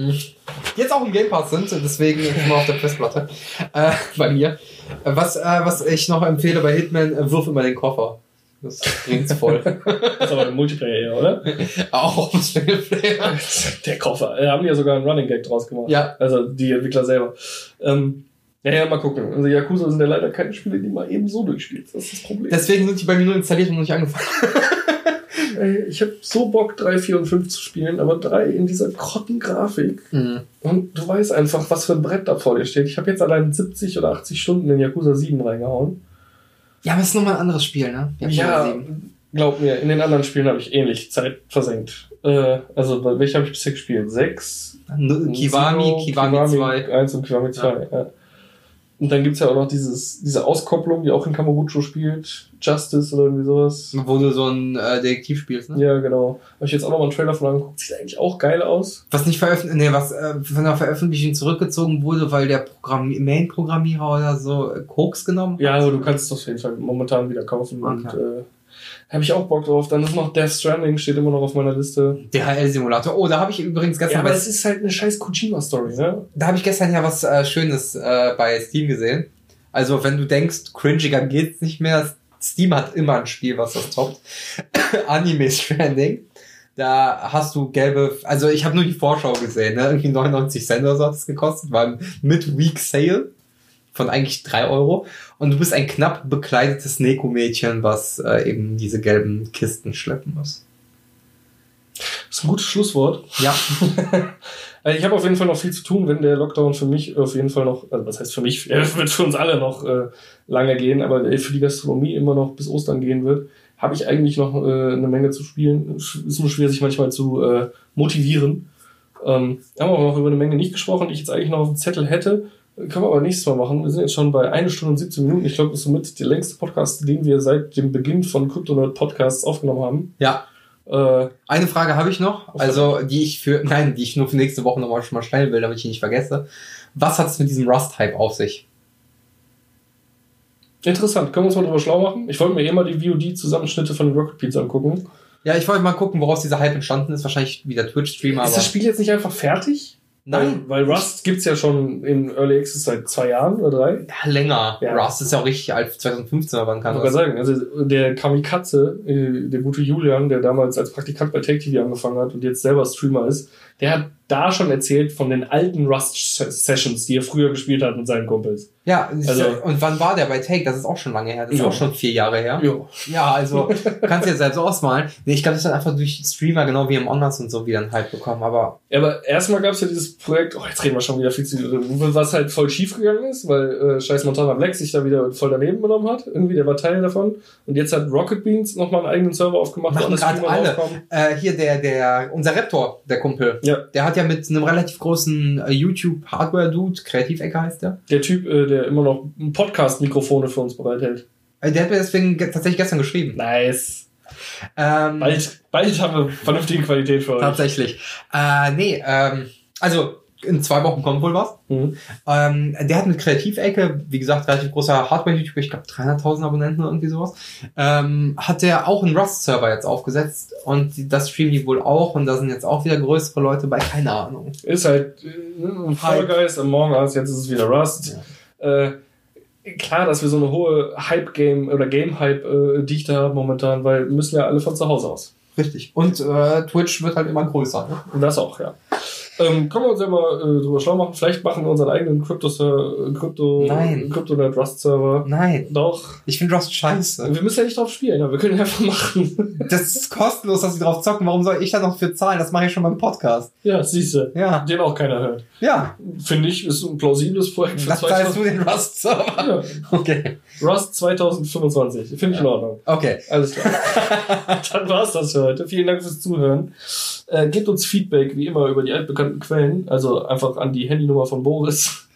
Jetzt auch im Game Pass sind, deswegen immer auf der Festplatte. Äh, bei mir. Äh, Was, äh, was ich noch empfehle bei Hitman, äh, wirf immer den Koffer. Das bringt's voll. Das ist aber ein Multiplayer eher, oder? auch im Singleplayer. Der Koffer. Da haben die ja sogar einen Running Gag draus gemacht. Ja. Also die Entwickler selber. Ähm, ja, ja, mal gucken. Also Yakuza sind ja leider keine Spiele, die man eben so durchspielt. Das ist das Problem. Deswegen sind die bei mir nur installiert und noch nicht angefangen. Ey, ich habe so Bock, 3, 4 und 5 zu spielen, aber 3 in dieser Grottengrafik. Und du weißt einfach, was für ein Brett da vor dir steht. Ich habe jetzt allein 70 oder 80 Stunden in Yakuza 7 reingehauen. Ja, aber es ist nochmal ein anderes Spiel, ne? Ja, sieben. glaub mir, in den anderen Spielen habe ich ähnlich Zeit versenkt. Äh, also, bei welcher habe ich bisher gespielt? Sechs? Kiwami, Zero, Kiwami 2. 1 und Kiwami 2. Ja. Und dann gibt's ja auch noch dieses, diese Auskopplung, die auch in Kamurocho spielt. Justice oder irgendwie sowas. Wo du so ein äh, Detektiv spielst, ne? Ja, genau. Habe ich jetzt auch noch mal einen Trailer von angeguckt. Sieht eigentlich auch geil aus. Was nicht veröffentlicht, nee, was äh, von der Veröffentlichung zurückgezogen wurde, weil der Programm Main-Programmierer oder so äh, Koks genommen hat. Ja, aber du kannst es auf jeden Fall momentan wieder kaufen. Und Okay. äh, habe ich auch Bock drauf. Dann ist noch Death Stranding, steht immer noch auf meiner Liste. DHL-Simulator. Oh, da habe ich übrigens Ja, gestern aber bei, es ist halt eine scheiß Kojima-Story, ne? da habe ich gestern ja was äh, Schönes äh, bei Steam gesehen. Also wenn du denkst, cringiger geht's nicht mehr, Steam hat immer ein Spiel, was das toppt. Anime Stranding. Da hast du gelbe, also ich habe nur die Vorschau gesehen, ne? irgendwie 99 Cent oder so hat es gekostet, war ein Mid-Week Sale von eigentlich drei Euro und du bist ein knapp bekleidetes Neko-Mädchen, was äh, eben diese gelben Kisten schleppen muss. Das ist ein gutes Schlusswort. Ja, Also ich habe auf jeden Fall noch viel zu tun, wenn der Lockdown für mich auf jeden Fall noch, also was heißt für mich, er wird für uns alle noch äh, lange gehen, aber äh, für die Gastronomie immer noch bis Ostern gehen wird, habe ich eigentlich noch äh, eine Menge zu spielen. Ist nur schwer, sich manchmal zu äh, motivieren. Ähm, haben wir auch noch über eine Menge nicht gesprochen, die ich jetzt eigentlich noch auf dem Zettel hätte. Können wir aber nächstes Mal machen. Wir sind jetzt schon bei 1 Stunde und 17 Minuten. Ich glaube, das ist somit der längste Podcast, den wir seit dem Beginn von Cryptonerd Podcasts aufgenommen haben. ja. Äh, Eine Frage habe ich noch, also die ich für, nein, die ich nur für nächste Woche nochmal schon mal stellen will, damit ich die nicht vergesse. Was hat es mit diesem Rust-Hype auf sich? interessant. Können wir uns mal drüber schlau machen? Ich wollte mir eh mal die VOD-Zusammenschnitte von den Rocket Beats angucken. Ja, ich wollte mal gucken, woraus dieser Hype entstanden ist. Wahrscheinlich wieder Twitch-Streamer, Ist das Spiel jetzt nicht einfach fertig? Nein. Weil, weil Rust gibt's ja schon in Early Access seit zwei Jahren oder drei. Ja, länger. Ja. Rust ist ja auch richtig alt, 2015 oder wann Kann das? sagen. Also der Kamikaze, äh, der gute Julian, der damals als Praktikant bei Take TV angefangen hat und jetzt selber Streamer ist, der hat da schon erzählt von den alten Rust-Sessions, die er früher gespielt hat mit seinen Kumpels. Ja, Also- ja- und wann war der bei Take? Das ist auch schon lange her. Das ist Ja. auch schon vier Jahre her. Ja. Ja, also kannst du jetzt selbst ausmalen. Nee, ich glaube, das ist einfach durch Streamer, genau wie im Onnas und so, wieder einen Hype bekommen. Aber Ja, aber erstmal gab's ja dieses Projekt, oh, jetzt reden wir schon wieder viel zu was halt voll schief gegangen ist, weil äh, scheiß Montana Black sich da wieder voll daneben genommen hat. Irgendwie, der war Teil davon. Und jetzt hat Rocket Beans nochmal einen eigenen Server aufgemacht, Machen gerade alle. äh, hier der, der, unser Raptor, der Kumpel, Ja, der hat ja mit einem relativ großen äh, YouTube-Hardware-Dude, Kreativecke heißt der, der Typ, äh, der immer noch Podcast-Mikrofone für uns bereithält. äh, der hat mir deswegen ge tatsächlich gestern geschrieben. Nice. Ähm, Bald, bald haben wir vernünftige Qualität für euch. Tatsächlich. Äh, nee, ähm, also in zwei Wochen kommt wohl was. Mhm. Ähm, der hat mit Kreativecke, wie gesagt, relativ großer Hardware-YouTuber, ich glaube 300.000 Abonnenten oder irgendwie sowas, ähm, hat der auch einen Rust-Server jetzt aufgesetzt und das streamen die wohl auch und da sind jetzt auch wieder größere Leute bei, keine Ahnung. Ist halt äh, Fall Hype. Guys, Among Us, jetzt ist es wieder Rust. Äh, klar, dass wir so eine hohe Hype-Game oder Game-Hype-Dichte haben momentan, weil wir müssen ja alle von zu Hause aus. Richtig. Und äh, Twitch wird halt immer größer. Ne? Und das auch, ja. Ähm, können wir uns ja mal äh, drüber schlau machen. Vielleicht machen wir unseren eigenen Crypto, Crypto, Nein. Crypto Net Rust Server. Nein, Doch. ich finde Rust scheiße. Wir müssen ja nicht drauf spielen, aber wir können ja einfach machen. Das ist kostenlos, dass sie drauf zocken. Warum soll ich da noch für zahlen? Das mache ich schon beim Podcast. ja, siehste. Ja. Den auch keiner hört. Ja. Finde ich, ist ein plausibles Projekt für Das zahlst du 2000. den Rust-Server. Ja. Okay. Rust 2025. Finde ich in Ordnung. Okay. Alles klar. Dann war's das für heute. Vielen Dank fürs Zuhören. Äh, gebt uns Feedback, wie immer, über die altbekannten Quellen. Also einfach an die Handynummer von Boris,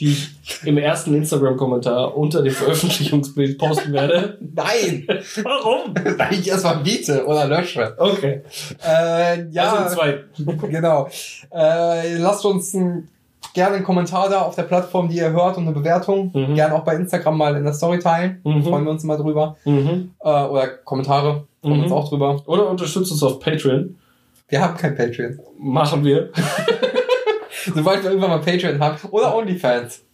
die ich im ersten Instagram-Kommentar unter dem Veröffentlichungsbild posten werde. Nein. Warum? Weil ich erstmal biete oder lösche. Okay. Äh, ja, Also zwei. genau. Äh, lasst uns ein, gerne einen Kommentar da auf der Plattform, die ihr hört und eine Bewertung. Mhm. Gerne auch bei Instagram mal in der Story teilen. Mhm. Freuen wir uns mal drüber. Mhm. Äh, oder Kommentare. Freuen wir Mhm. uns auch drüber. Oder unterstützt uns auf Patreon. Wir haben kein Patreon. Machen wir. Sobald wir irgendwann mal Patreon haben. Oder OnlyFans.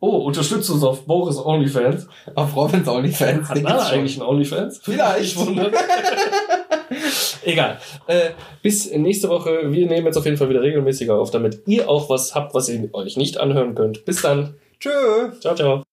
Oh, unterstützt uns auf Boris OnlyFans. Auf Robins OnlyFans. Hat schon. eigentlich einen OnlyFans? Vielleicht. Ich wundere. Egal. Äh, bis nächste Woche. Wir nehmen jetzt auf jeden Fall wieder regelmäßiger auf, damit ihr auch was habt, was ihr euch nicht anhören könnt. Bis dann. Tschö. Ciao, ciao.